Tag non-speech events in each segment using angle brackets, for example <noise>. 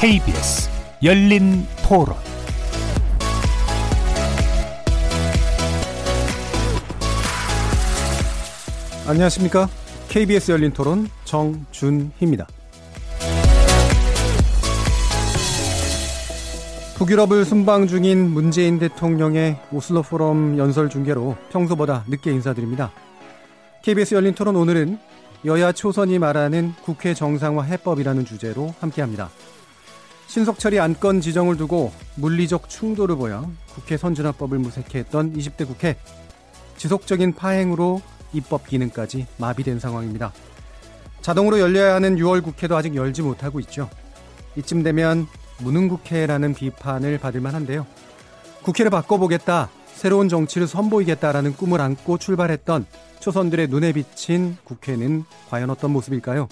KBS 열린 토론 안녕하십니까? KBS 열린 토론 정준희입니다. 북유럽을 순방 중인 문재인 대통령의 오슬로 포럼 연설 중계로 평소보다 늦게 인사드립니다. KBS 열린 토론 오늘은 여야 초선이 말하는 국회 정상화 해법이라는 주제로 함께합니다. 신속처리 안건 지정을 두고 물리적 충돌을 보여 국회 선진화법을 무색해 했던 20대 국회 지속적인 파행으로 입법 기능까지 마비된 상황입니다. 자동으로 열려야 하는 6월 국회도 아직 열지 못하고 있죠. 이쯤 되면 무능국회라는 비판을 받을 만한데요. 국회를 바꿔보겠다, 새로운 정치를 선보이겠다라는 꿈을 안고 출발했던 초선들의 눈에 비친 국회는 과연 어떤 모습일까요?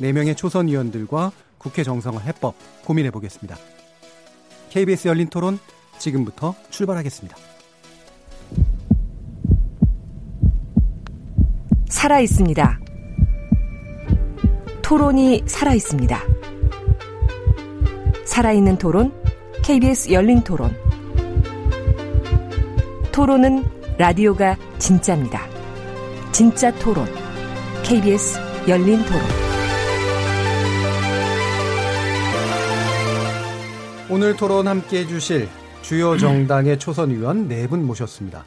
4명의 초선 의원들과 국회 정상화 해법 고민해 보겠습니다. KBS 열린 토론 지금부터 출발하겠습니다. 살아 있습니다. 토론이 살아 있습니다. 살아있는 토론, KBS 열린 토론. 토론은 라디오가 진짜입니다. 진짜 토론, KBS 열린 토론. 오늘 토론 함께 해주실 주요 정당의 초선 의원 네 분 모셨습니다.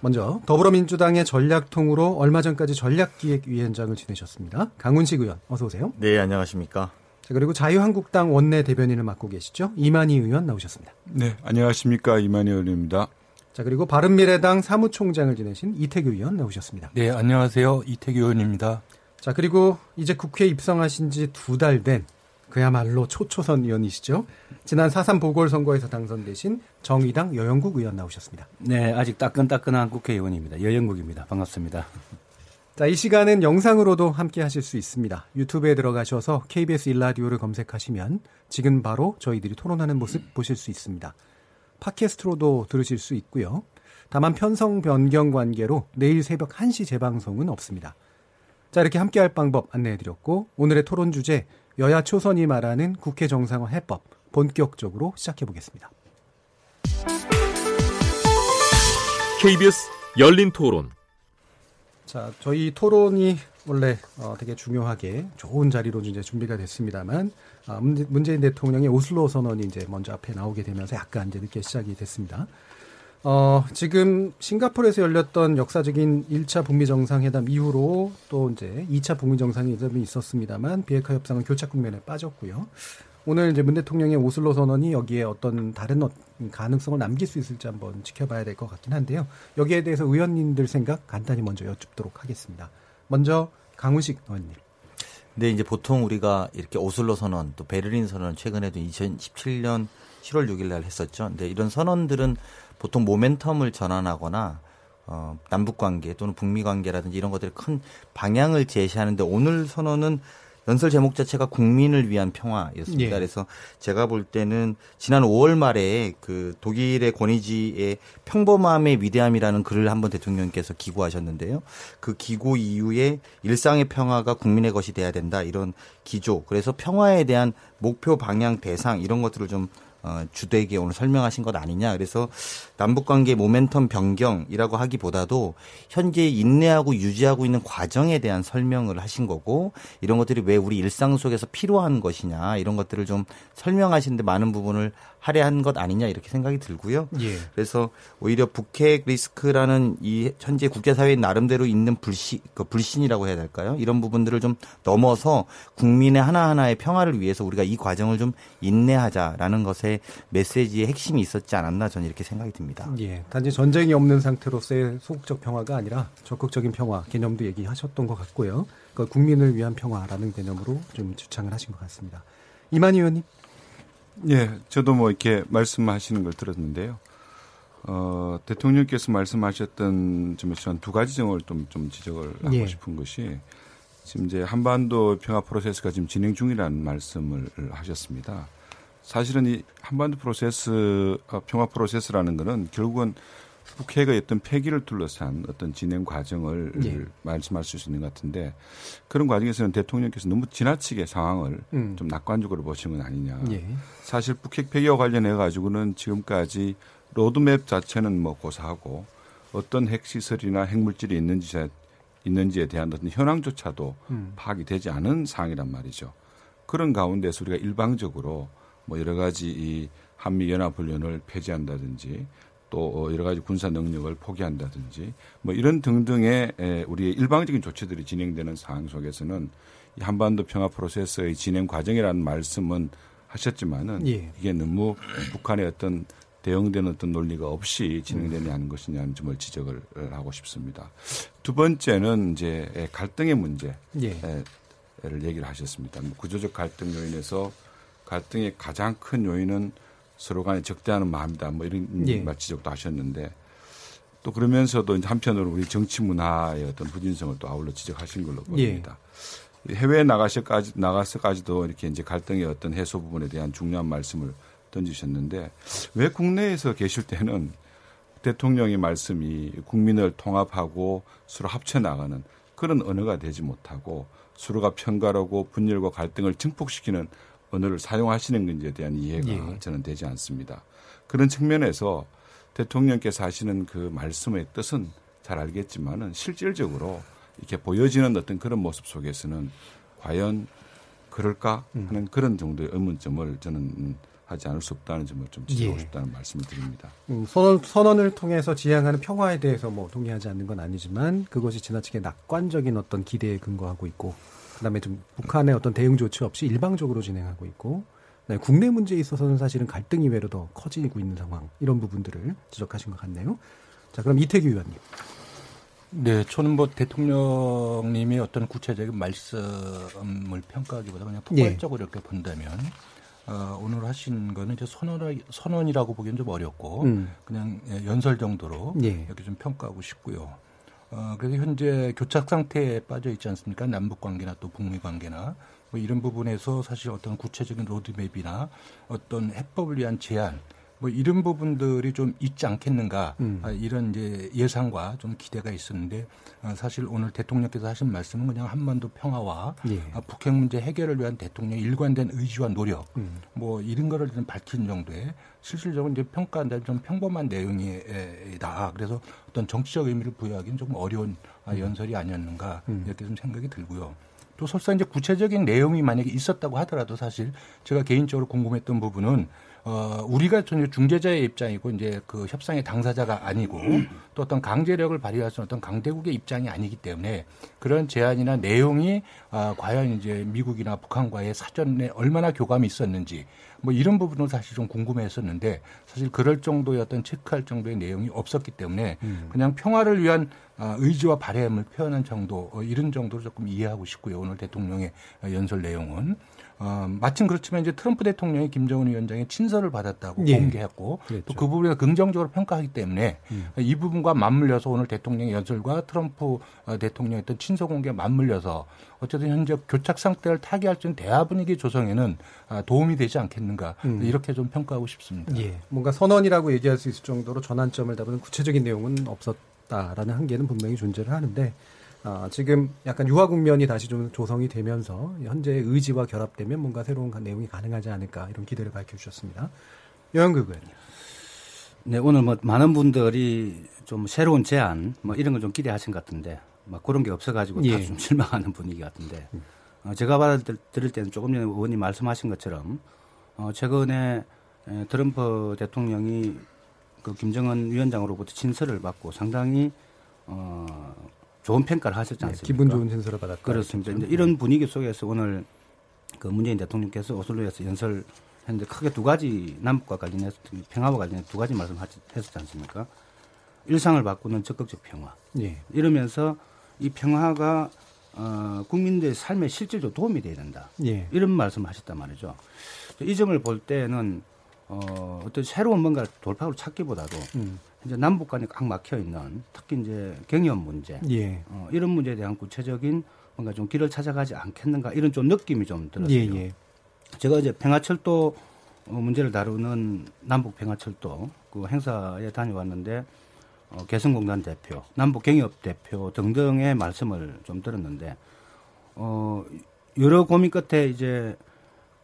먼저 더불어민주당의 전략통으로 얼마 전까지 전략기획위원장을 지내셨습니다. 강훈식 의원 어서 오세요. 네, 안녕하십니까. 자, 그리고 자유한국당 원내 대변인을 맡고 계시죠. 이만희 의원 나오셨습니다. 네, 안녕하십니까. 이만희 의원입니다. 자, 그리고 바른미래당 사무총장을 지내신 이태규 의원 나오셨습니다. 네, 안녕하세요. 이태규 의원입니다. 자, 그리고 이제 국회에 입성하신 지 두 달 된 그야말로 초초선 의원이시죠. 지난 4.3 보궐선거에서 당선되신 정의당 여영국 의원 나오셨습니다. 네, 아직 따끈따끈한 국회의원입니다. 여영국입니다. 반갑습니다. 자, 이 시간은 영상으로도 함께 하실 수 있습니다. 유튜브에 들어가셔서 KBS 일라디오를 검색하시면 지금 바로 저희들이 토론하는 모습 보실 수 있습니다. 팟캐스트로도 들으실 수 있고요. 다만 편성 변경 관계로 내일 새벽 1시 재방송은 없습니다. 자, 이렇게 함께 할 방법 안내해 드렸고 오늘의 토론 주제 여야 초선이 말하는 국회 정상화 해법 본격적으로 시작해 보겠습니다. KBS 열린 토론. 자, 저희 토론이 원래 어, 되게 중요하게 좋은 자리로 이제 준비가 됐습니다만 아, 문재인 대통령의 오슬로 선언이 이제 먼저 앞에 나오게 되면서 약간 이제 늦게 시작이 됐습니다. 어, 지금 싱가포르에서 열렸던 역사적인 1차 북미 정상회담 이후로 또 이제 2차 북미 정상회담이 있었습니다만 비핵화 협상은 교착 국면에 빠졌고요. 오늘 이제 문 대통령의 오슬로 선언이 여기에 어떤 다른 어, 가능성을 남길 수 있을지 한번 지켜봐야 될 것 같긴 한데요. 여기에 대해서 의원님들 생각 간단히 먼저 여쭙도록 하겠습니다. 먼저 강훈식 의원님. 네, 이제 보통 우리가 이렇게 오슬로 선언 또 베를린 선언 최근에도 2017년 7월 6일 날 했었죠. 근데 이런 선언들은 보통 모멘텀을 전환하거나 어, 남북 관계 또는 북미 관계라든지 이런 것들의 큰 방향을 제시하는데 오늘 선언은 연설 제목 자체가 국민을 위한 평화였습니다. 예. 그래서 제가 볼 때는 지난 5월 말에 그 독일의 권위지의 평범함의 위대함이라는 글을 한번 대통령께서 기고하셨는데요. 그 기고 이후에 일상의 평화가 국민의 것이 돼야 된다 이런 기조. 그래서 평화에 대한 목표 방향 대상 이런 것들을 좀 어, 주되게 오늘 설명하신 것 아니냐. 그래서 남북관계 모멘텀 변경이라고 하기보다도 현재 인내하고 유지하고 있는 과정에 대한 설명을 하신 거고 이런 것들이 왜 우리 일상 속에서 필요한 것이냐 이런 것들을 좀 설명하시는데 많은 부분을 할애한 것 아니냐 이렇게 생각이 들고요. 예. 그래서 오히려 북핵 리스크라는 이 현재 국제사회에 나름대로 있는 불신, 그 불신이라고 해야 될까요? 이런 부분들을 좀 넘어서 국민의 하나하나의 평화를 위해서 우리가 이 과정을 좀 인내하자라는 것에 메시지의 핵심이 있었지 않았나 저는 이렇게 생각이 듭니다. 예. 단지 전쟁이 없는 상태로서의 소극적 평화가 아니라 적극적인 평화 개념도 얘기하셨던 것 같고요. 그 국민을 위한 평화라는 개념으로 좀 주창을 하신 것 같습니다. 이만희 의원님. 예, 저도 뭐 이렇게 말씀하시는 걸 들었는데요. 어, 대통령께서 말씀하셨던 점에서 한 두 가지 점을 좀, 좀 지적을 하고 예. 싶은 것이 지금 이제 한반도 평화 프로세스가 지금 진행 중이라는 말씀을 하셨습니다. 사실은 이 한반도 프로세스, 어, 평화 프로세스라는 것은 결국은 북핵의 어떤 폐기를 둘러싼 어떤 진행 과정을 예. 말씀할 수 있는 것 같은데 그런 과정에서는 대통령께서 너무 지나치게 상황을 음. 좀 낙관적으로 보신 건 아니냐. 예. 사실 북핵 폐기와 관련해 가지고는 지금까지 로드맵 자체는 뭐 고사하고 어떤 핵시설이나 핵물질이 있는지 있는지에 대한 어떤 현황조차도 음. 파악이 되지 않은 사항이란 말이죠. 그런 가운데서 우리가 일방적으로 뭐 여러 가지 이 한미 연합 훈련을 폐지한다든지 또 여러 가지 군사 능력을 포기한다든지 뭐 이런 등등의 에, 우리의 일방적인 조치들이 진행되는 상황 속에서는 이 한반도 평화 프로세스의 진행 과정이라는 말씀은 하셨지만은 예. 이게 너무 북한의 어떤 대응되는 어떤 논리가 없이 진행되냐는 것이냐는 점을 지적을 하고 싶습니다. 두 번째는 이제 갈등의 문제. 예. 를 얘기를 하셨습니다. 뭐 구조적 갈등 요인에서 갈등의 가장 큰 요인은 서로 간에 적대하는 마음이다. 뭐 이런 예. 말 지적도 하셨는데 또 그러면서도 이제 한편으로 우리 정치 문화의 어떤 부진성을 또 아울러 지적하신 걸로 예. 보입니다. 해외에 나가서까지 나가서까지도 이렇게 이제 갈등의 어떤 해소 부분에 대한 중요한 말씀을 던지셨는데 왜 국내에서 계실 때는 대통령의 말씀이 국민을 통합하고 서로 합쳐 나가는 그런 언어가 되지 못하고 서로가 편가르고 분열과 갈등을 증폭시키는 언어를 사용하시는 건지에 대한 이해가 예. 저는 되지 않습니다. 그런 측면에서 대통령께서 하시는 그 말씀의 뜻은 잘 알겠지만은 실질적으로 이렇게 보여지는 어떤 그런 모습 속에서는 과연 그럴까 하는 그런 정도의 의문점을 저는 하지 않을 수 없다는 점을 좀 지적하고 예. 싶다는 말씀을 드립니다. 음, 선언, 선언 을 통해서 지향하는 평화에 대해서 뭐 동의하지 않는 건 아니지만 그것이 지나치게 낙관적인 어떤 기대에 근거하고 있고 그다음에 좀 북한의 어떤 대응 조치 없이 일방적으로 진행하고 있고 그다음에 국내 문제에 있어서는 사실은 갈등이 외로 더 커지고 있는 상황 이런 부분들을 지적하신 것 같네요. 자 그럼 이태규 의원님. 네, 저는 뭐 대통령님이 어떤 구체적인 말씀을 평가하기보다 그냥 예. 포괄적으로 이렇게 본다면 어, 오늘 하신 거는 이제 선언 선언이라고 보기엔 좀 어렵고 음. 그냥 예, 연설 정도로 예. 이렇게 좀 평가하고 싶고요. 어, 그래서 현재 교착 상태에 빠져 있지 않습니까? 남북 관계나 또 북미 관계나 뭐 이런 부분에서 사실 어떤 구체적인 로드맵이나 어떤 해법을 위한 제안 뭐 이런 부분들이 좀 있지 않겠는가 음. 아, 이런 이제 예상과 좀 기대가 있었는데 아, 사실 오늘 대통령께서 하신 말씀은 그냥 한반도 평화와 예. 아, 북핵 문제 해결을 위한 대통령의 일관된 의지와 노력 음. 뭐 이런 거를 좀 밝힌 정도의 실질적으로 이제 평가한다면 좀 평범한 내용이다. 그래서 어떤 정치적 의미를 부여하기는 조금 어려운 아, 연설이 아니었는가 음. 이렇게 좀 생각이 들고요. 또 설사 이제 구체적인 내용이 만약에 있었다고 하더라도 사실 제가 개인적으로 궁금했던 부분은 어, 우리가 전혀 중재자의 입장이고 이제 그 협상의 당사자가 아니고 또 어떤 강제력을 발휘할 수 있는 어떤 강대국의 입장이 아니기 때문에 그런 제안이나 내용이 아, 과연 이제 미국이나 북한과의 사전에 얼마나 교감이 있었는지 뭐 이런 부분은 사실 좀 궁금했었는데 사실 그럴 정도의 어떤 체크할 정도의 내용이 없었기 때문에 그냥 평화를 위한 아, 의지와 바램을 표현한 정도 어, 이런 정도로 조금 이해하고 싶고요. 오늘 대통령의 어, 연설 내용은 어, 마침 그렇지만 이제 트럼프 대통령이 김정은 위원장의 친서를 받았다고 예. 공개했고. 또 그 부분에 긍정적으로 평가하기 때문에 이 부분과 맞물려서 오늘 대통령의 연설과 트럼프 어, 대통령의 어떤 친서 공개에 맞물려서 어쨌든 현재 교착 상태를 타개할 수 있는 대화 분위기 조성에는 아, 도움이 되지 않겠는가 이렇게 좀 평가하고 싶습니다. 예. 뭔가 선언이라고 얘기할 수 있을 정도로 전환점을 잡는 구체적인 내용은 없었다라는 한계는 분명히 존재를 하는데 아, 지금 약간 유화 국면이 다시 좀 조성이 되면서 현재의 의지와 결합되면 뭔가 새로운 가- 내용이 가능하지 않을까 이런 기대를 밝혀주셨습니다. 여영극 의원님. 네, 오늘 뭐 많은 분들이 좀 새로운 제안 뭐 이런 걸 좀 기대하신 것 같은데 막 그런 게 없어가지고 예. 다들 좀 실망하는 분위기 같은데 어, 제가 받아들일 때는 조금 전에 의원님 말씀하신 것처럼 어, 최근에 에, 트럼프 대통령이 그 김정은 위원장으로부터 친서를 받고 상당히 어, 좋은 평가를 하셨지 네, 않습니까? 기분 좋은 진술을 받았다. 그렇습니다. 이제 이런 분위기 속에서 오늘 그 문재인 대통령께서 오슬로에서 연설 했는데 크게 두 가지 남북과 관련해서 평화와 관련해서 두 가지 말씀하셨지 않습니까? 일상을 바꾸는 적극적 평화. 예. 이러면서 이 평화가 어, 국민들의 삶에 실질적으로 도움이 돼야 된다. 예. 이런 말씀하셨단 말이죠. 이 점을 볼 때는 어, 어떤 새로운 뭔가 돌파구를 찾기보다도 음. 이제 남북 간에 꽉 막혀 있는 특히 이제 경협 문제, 예. 어, 이런 문제에 대한 구체적인 뭔가 좀 길을 찾아가지 않겠는가 이런 좀 느낌이 좀 들었어요. 예, 예. 제가 이제 평화철도 어, 문제를 다루는 남북 평화철도 그 행사에 다녀왔는데 어, 개성공단 대표, 남북 경협 대표 등등의 말씀을 좀 들었는데 어, 여러 고민 끝에 이제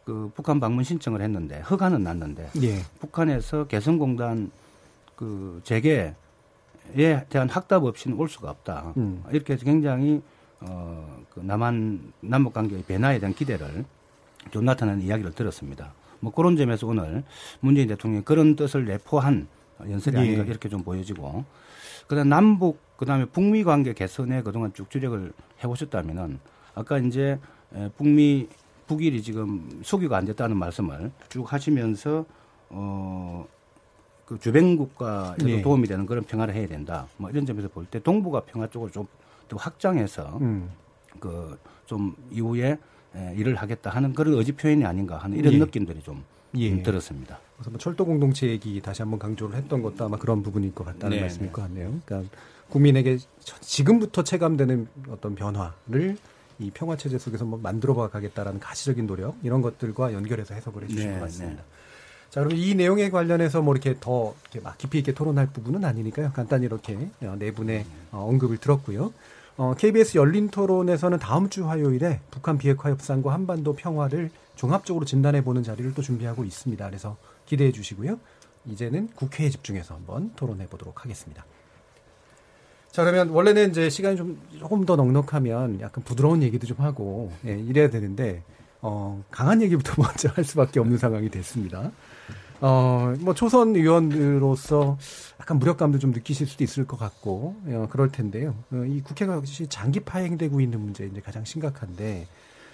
그 북한 방문 신청을 했는데 허가는 났는데 예. 북한에서 개성공단 그 재개에 대한 확답 없이는 올 수가 없다. 음. 이렇게 해서 굉장히 어, 그 남한 남북 관계의 변화에 대한 기대를 좀 나타나는 이야기를 들었습니다. 뭐 그런 점에서 오늘 문재인 대통령이 그런 뜻을 내포한 연설이 예. 아닌가 이렇게 좀 보여지고 그다음 남북 그다음에 북미 관계 개선에 그동안 쭉 주력을 해오셨다면은 아까 이제 에, 북미 북일이 지금 수교가 안 됐다는 말씀을 쭉 하시면서 어 그 주변 국가에도 예. 도움이 되는 그런 평화를 해야 된다. 뭐 이런 점에서 볼 때 동북아 평화 쪽을 좀 더 확장해서 음. 그좀 이후에 에, 일을 하겠다 하는 그런 의지 표현이 아닌가 하는 이런 예. 느낌들이 좀 예. 음, 들었습니다. 그래서 뭐 철도 공동체 얘기 다시 한번 강조를 했던 것도 아마 그런 부분일 것 같다는 네, 말씀일 네. 것 같네요. 그러니까 국민에게 저- 지금부터 체감되는 어떤 변화를 이 평화 체제 속에서 뭐 만들어 봐 가겠다라는 가시적인 노력 이런 것들과 연결해서 해석을 해주신 네, 것 같습니다. 네. 자, 그럼 이 내용에 관련해서 뭐 이렇게 더 이렇게 막 깊이 있게 토론할 부분은 아니니까요. 간단히 이렇게 어, 네 분의 어, 언급을 들었고요. 어, KBS 열린 토론에서는 다음 주 화요일에 북한 비핵화 협상과 한반도 평화를 종합적으로 진단해 보는 자리를 또 준비하고 있습니다. 그래서 기대해 주시고요. 이제는 국회에 집중해서 한번 토론해 보도록 하겠습니다. 자, 그러면 원래는 이제 시간이 좀 조금 더 넉넉하면 약간 부드러운 얘기도 좀 하고 예, 이래야 되는데 어, 강한 얘기부터 <laughs> 먼저 할 수밖에 없는 상황이 됐습니다. 어, 뭐 초선 의원으로서 약간 무력감도 좀 느끼실 수도 있을 것 같고 어, 그럴 텐데요. 어, 이 국회가 역시 장기 파행되고 있는 문제 이제 가장 심각한데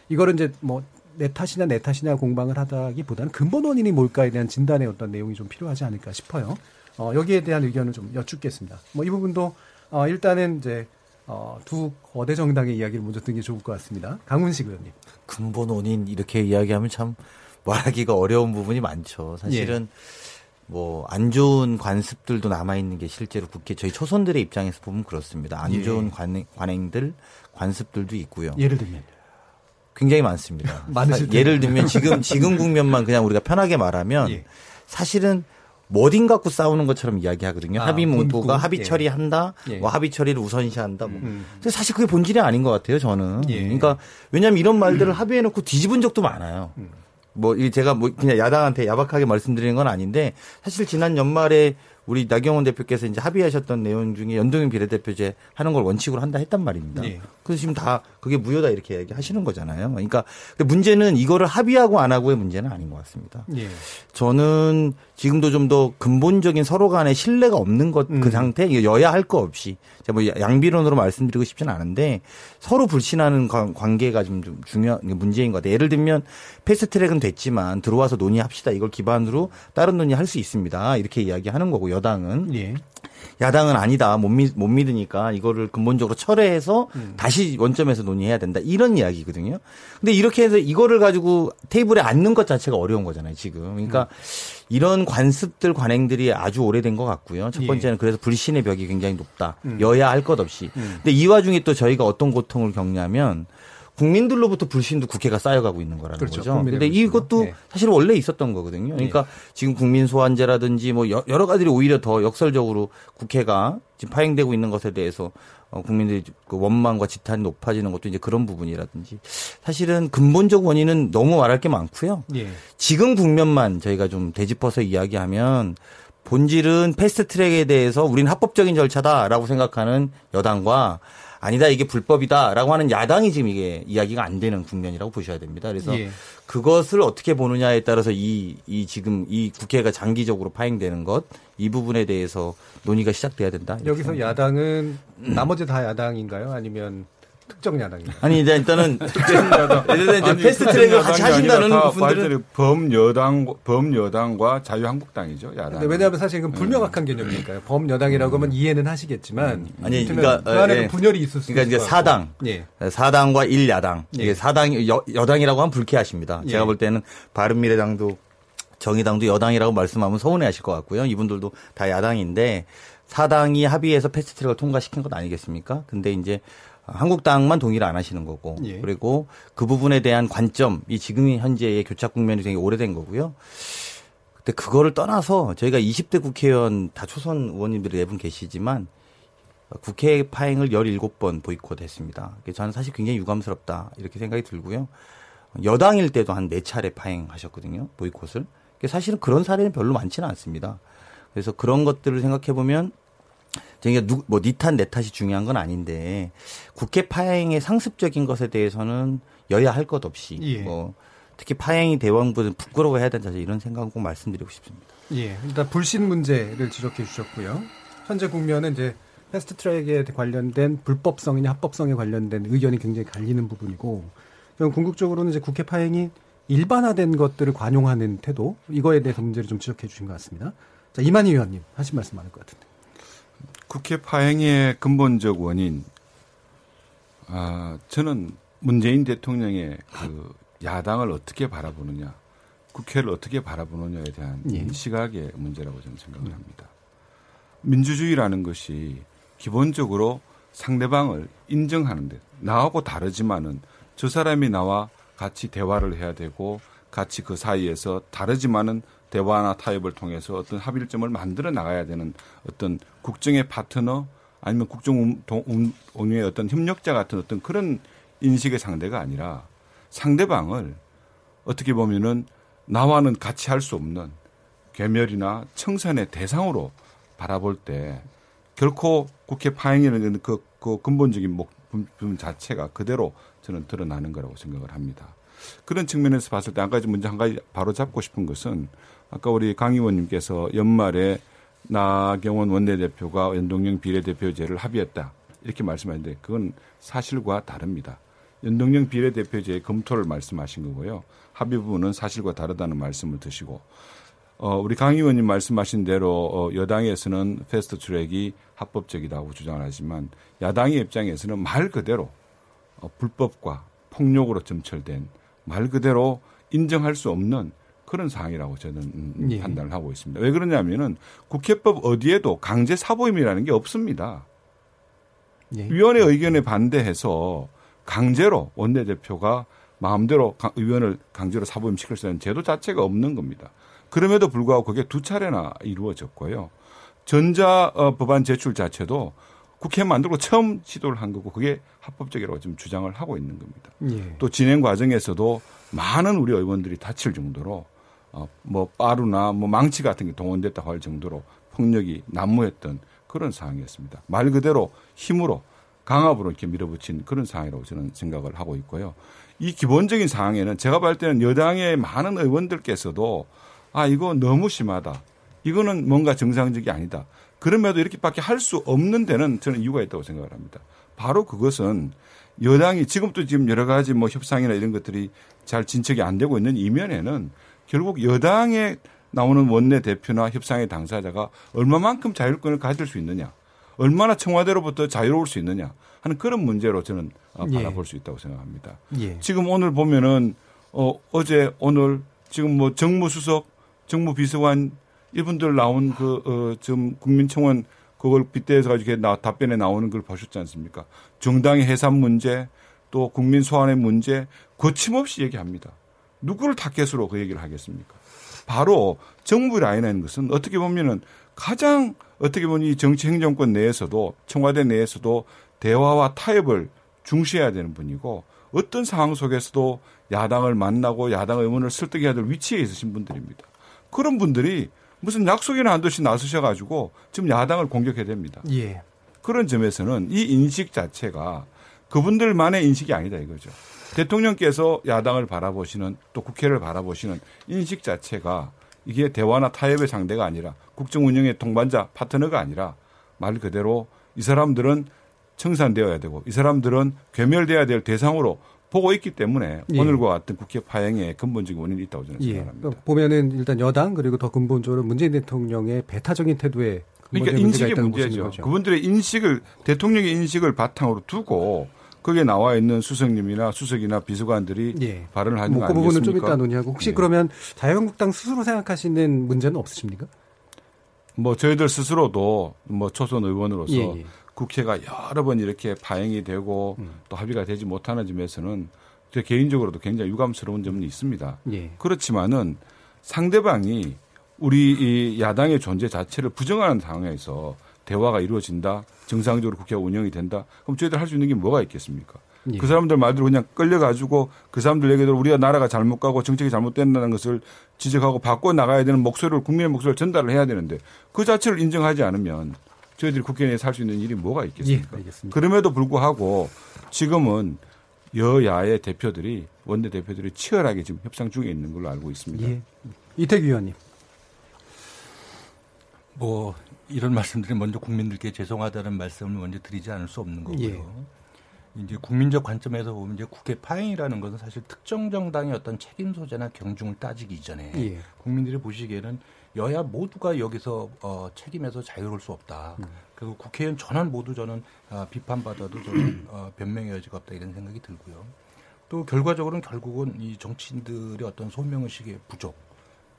이거를 이제 뭐 내 탓이냐 내 탓이냐 공방을 하다기보다는 근본 원인이 뭘까에 대한 진단의 어떤 내용이 좀 필요하지 않을까 싶어요. 어, 여기에 대한 의견을 좀 여쭙겠습니다. 뭐 이 부분도 어, 일단은 이제 어, 두 거대 정당의 이야기를 먼저 듣는 게 좋을 것 같습니다. 강훈식 의원님. 근본 원인 이렇게 이야기하면 참 말하기가 어려운 부분이 많죠. 사실은 뭐안 좋은 관습들도 남아 있는 게 실제로 국회 저희 초선들의 입장에서 보면 그렇습니다. 안 예. 좋은 관행, 관행들 관습들도 있고요. 예를 들면 굉장히 많습니다. <laughs> 사- 예를 들면 지금 지금 국면만 그냥 우리가 편하게 말하면 <laughs> 예. 사실은 뭐딘 갖고 싸우는 것처럼 이야기하거든요. 아, 합의 문구가 문구. 합의 예. 처리한다. 예. 뭐 합의 처리를 우선시한다. 뭐. 음. 근데 사실 그게 본질이 아닌 것 같아요. 저는. 예. 그러니까 왜냐하면 이런 말들을 합의해놓고 뒤집은 적도 많아요. 음. 뭐 제가 뭐 그냥 야당한테 야박하게 말씀드리는 건 아닌데 사실 지난 연말에 우리 나경원 대표께서 이제 합의하셨던 내용 중에 연동형 비례대표제 하는 걸 원칙으로 한다 했단 말입니다. 예. 그래서 지금 다 그게 무효다 이렇게 얘기하시는 거잖아요. 그러니까 문제는 이거를 합의하고 안 하고의 문제는 아닌 것 같습니다. 예. 저는 지금도 좀 더 근본적인 서로 간의 신뢰가 없는 것그 음. 상태, 여야 할 거 없이 제가 뭐 양비론으로 말씀드리고 싶지는 않은데 서로 불신하는 관- 관계가 좀, 좀 중요한 문제인 것 같아요. 예를 들면 패스트트랙은 됐지만 들어와서 논의합시다. 이걸 기반으로 다른 논의 할 수 있습니다. 이렇게 이야기하는 거고 여당은 예. 야당은 아니다 못, 믿, 못 믿으니까 이거를 근본적으로 철회해서 음. 다시 원점에서 논의해야 된다 이런 이야기거든요. 근데 이렇게 해서 이거를 가지고 테이블에 앉는 것 자체가 어려운 거잖아요 지금. 그러니까 음. 이런 관습들 관행들이 아주 오래된 것 같고요. 첫 예. 번째는 그래서 불신의 벽이 굉장히 높다. 음. 여야 할 것 없이. 근데 이 와중에 또 저희가 어떤 고통을 겪냐면 국민들로부터 불신도 국회가 쌓여가고 있는 거라는 그렇죠. 거죠. 불신도. 이것도 네. 사실 원래 있었던 거거든요. 그러니까 지금 국민 소환제라든지 뭐 여- 여러 가지들이 오히려 더 역설적으로 국회가 지금 파행되고 있는 것에 대해서 어, 국민들이 그 원망과 지탄이 높아지는 것도 이제 그런 부분이라든지 사실은 근본적 원인은 너무 말할 게 많고요. 예. 지금 국면만 저희가 좀 되짚어서 이야기하면 본질은 패스트 트랙에 대해서 우리는 합법적인 절차다라고 생각하는 여당과 아니다 이게 불법이다라고 하는 야당이 지금 이게 이야기가 안 되는 국면이라고 보셔야 됩니다. 그래서 예. 그것을 어떻게 보느냐에 따라서 이, 이 지금 이 국회가 장기적으로 파행되는 것 이 부분에 대해서 논의가 시작돼야 된다. 여기서 생각합니다. 야당은 나머지 다 야당인가요? 아니면 특정 야당인가요? 아니 이제 일단은 <laughs> 들어 이제 패스트 트랙을 같이 하신다는 분들은 범 여당 범 여당과 자유한국당이죠. 야당. 근데 왜냐하면 사실 이건 불명확한 개념이니까요. 범 여당이라고 하면 이해는 하시겠지만 아니, 이를테면 그러니까, 그 안에는 예. 분열이 있을 수 그러니까 있을 이제 것 사당, 같고. 예. 사당과 일야당 예. 이게 사당 여, 여당이라고 하면 불쾌하십니다. 예. 제가 볼 때는 바른미래당도 정의당도 여당이라고 말씀하면 서운해하실 것 같고요. 이분들도 다 야당인데 사당이 합의해서 패스트트랙을 통과시킨 것 아니겠습니까? 근데 이제 한국당만 동의를 안 하시는 거고 예. 그리고 그 부분에 대한 관점 이 지금 현재의 교착 국면이 되게 오래된 거고요. 근데 그거를 떠나서 저희가 20대 국회의원 다 초선 의원님들이 네 분 계시지만 국회 파행을 17번 보이콧했습니다. 저는 사실 굉장히 유감스럽다 이렇게 생각이 들고요. 여당일 때도 한네 차례 파행하셨거든요. 보이콧을. 사실은 그런 사례는 별로 많지는 않습니다. 그래서 그런 것들을 생각해 보면 저희가 누, 뭐, 니 탓, 내 탓이 중요한 건 아닌데, 국회 파행의 상습적인 것에 대해서는 여야 할 것 없이, 예. 뭐, 특히 파행이 대왕부는 부끄러워해야 된다, 이런 생각은 꼭 말씀드리고 싶습니다. 예. 일단 불신 문제를 지적해 주셨고요. 현재 국면은 이제 패스트 트랙에 관련된 불법성이냐 합법성에 관련된 의견이 굉장히 갈리는 부분이고, 궁극적으로는 이제 국회 파행이 일반화된 것들을 관용하는 태도, 이거에 대해서 문제를 좀 지적해 주신 것 같습니다. 자, 이만희 의원님, 하신 말씀 많을 것 같은데. 국회 파행의 근본적 원인, 아, 저는 문재인 대통령의 그 야당을 어떻게 바라보느냐, 국회를 어떻게 바라보느냐에 대한 예. 시각의 문제라고 저는 생각을 합니다. 민주주의라는 것이 기본적으로 상대방을 인정하는데 나하고 다르지만은 저 사람이 나와 같이 대화를 해야 되고 같이 그 사이에서 다르지만은 대화나 타협을 통해서 어떤 합의점을 만들어 나가야 되는 어떤 국정의 파트너 아니면 국정 운영의 어떤 협력자 같은 어떤 그런 인식의 상대가 아니라 상대방을 어떻게 보면은 나와는 같이 할 수 없는 괴멸이나 청산의 대상으로 바라볼 때 결코 국회 파행이라는 그, 그 근본적인 목품 자체가 그대로 저는 드러나는 거라고 생각을 합니다. 그런 측면에서 봤을 때 한 가지 문제 한 가지 바로 잡고 싶은 것은 아까 우리 강 의원님께서 연말에 나경원 원내대표가 연동형 비례대표제를 합의했다. 이렇게 말씀하셨는데 그건 사실과 다릅니다. 연동형 비례대표제의 검토를 말씀하신 거고요. 합의 부분은 사실과 다르다는 말씀을 드시고 어, 우리 강 의원님 말씀하신 대로 어, 여당에서는 패스트 트랙이 합법적이라고 주장을 하지만 야당의 입장에서는 말 그대로 어, 불법과 폭력으로 점철된 말 그대로 인정할 수 없는 그런 사항이라고 저는 음, 예. 판단을 하고 있습니다. 왜 그러냐면은 국회법 어디에도 강제 사보임이라는 게 없습니다. 예. 위원회 의견에 반대해서 강제로 원내대표가 마음대로 의원을 강제로 사보임시킬 수 있는 제도 자체가 없는 겁니다. 그럼에도 불구하고 그게 두 차례나 이루어졌고요. 전자 어, 법안 제출 자체도 국회 만들고 처음 시도를 한 거고 그게 합법적이라고 지금 주장을 하고 있는 겁니다. 예. 또 진행 과정에서도 많은 우리 의원들이 다칠 정도로 어, 뭐 빠루나 뭐 망치 같은 게 동원됐다고 할 정도로 폭력이 난무했던 그런 상황이었습니다. 말 그대로 힘으로 강압으로 이렇게 밀어붙인 그런 상황이라고 저는 생각을 하고 있고요. 이 기본적인 상황에는 제가 볼 때는 여당의 많은 의원들께서도 아 이거 너무 심하다. 이거는 뭔가 정상적이 아니다. 그럼에도 이렇게밖에 할 수 없는 데는 저는 이유가 있다고 생각을 합니다. 바로 그것은 여당이 지금도 지금 여러 가지 뭐 협상이나 이런 것들이 잘 진척이 안 되고 있는 이면에는 결국 여당에 나오는 원내 대표나 협상의 당사자가 얼마만큼 자율권을 가질 수 있느냐, 얼마나 청와대로부터 자유로울 수 있느냐 하는 그런 문제로 저는 어, 예. 바라볼 수 있다고 생각합니다. 예. 지금 오늘 보면은 어, 어제 오늘 지금 뭐 정무수석, 정무비서관 이분들 나온 그 어, 지금 국민청원 그걸 빗대서 가지고 나, 답변에 나오는 걸 보셨지 않습니까? 정당의 해산 문제 또 국민 소환의 문제 거침없이 얘기합니다. 누구를 타겟으로 그 얘기를 하겠습니까? 바로 정부 라인이라는 것은 어떻게 보면은 가장 어떻게 보면 이 정치 행정권 내에서도 청와대 내에서도 대화와 타협을 중시해야 되는 분이고 어떤 상황 속에서도 야당을 만나고 야당 의원을 설득해야 될 위치에 있으신 분들입니다. 그런 분들이 무슨 약속이나 한 듯이 나서셔가지고 지금 야당을 공격해야 됩니다. 예. 그런 점에서는 이 인식 자체가 그분들만의 인식이 아니다 이거죠. 대통령께서 야당을 바라보시는 또 국회를 바라보시는 인식 자체가 이게 대화나 타협의 상대가 아니라 국정 운영의 동반자 파트너가 아니라 말 그대로 이 사람들은 청산되어야 되고 이 사람들은 괴멸돼야 될 대상으로 보고 있기 때문에 예. 오늘과 같은 국회 파행의 근본적인 원인이 있다고 저는 예. 생각합니다. 보면은 일단 여당 그리고 더 근본적으로 문재인 대통령의 배타적인 태도에 그러니까 인식의 문제죠. 그분들의 인식을 대통령의 인식을 바탕으로 두고 거기에 나와 있는 수석님이나 수석이나 비서관들이 예. 발언을 하는 뭐그 부분은 좀 이따 논의하고 혹시 예. 그러면 자유한국당 스스로 생각하시는 문제는 없으십니까? 뭐 저희들 스스로도 뭐 초선 의원으로서 예, 예. 국회가 여러 번 이렇게 파행이 되고 음. 또 합의가 되지 못하는 점에서는 제 개인적으로도 굉장히 유감스러운 점은 있습니다. 예. 그렇지만은 상대방이 우리 이 야당의 존재 자체를 부정하는 상황에서 대화가 이루어진다. 정상적으로 국회가 운영이 된다. 그럼 저희들 할 수 있는 게 뭐가 있겠습니까? 예. 그 사람들 말대로 그냥 끌려가지고 그 사람들 얘기대로 우리가 나라가 잘못 가고 정책이 잘못된다는 것을 지적하고 바꿔 나가야 되는 목소리를 국민의 목소리를 전달을 해야 되는데 그 자체를 인정하지 않으면 저희들이 국회 내에 살수 있는 일이 뭐가 있겠습니까? 예, 그럼에도 불구하고 지금은 여야의 대표들이 원내 대표들이 치열하게 지금 협상 중에 있는 걸로 알고 있습니다. 예. 이태규 의원님. 뭐 이런 말씀들이 먼저 국민들께 죄송하다는 말씀을 먼저 드리지 않을 수 없는 거고요. 예. 이제 국민적 관점에서 보면 이제 국회 파행이라는 것은 사실 특정 정당의 어떤 책임 소재나 경중을 따지기 이전에 예. 국민들이 보시기에는 여야 모두가 여기서 어, 책임에서 자유로울 수 없다. 음. 그리고 국회의원 전원 모두 저는 어, 비판받아도 저는 어, 변명의 여지가 없다 이런 생각이 들고요. 또 결과적으로는 결국은 이 정치인들의 어떤 소명의식의 부족,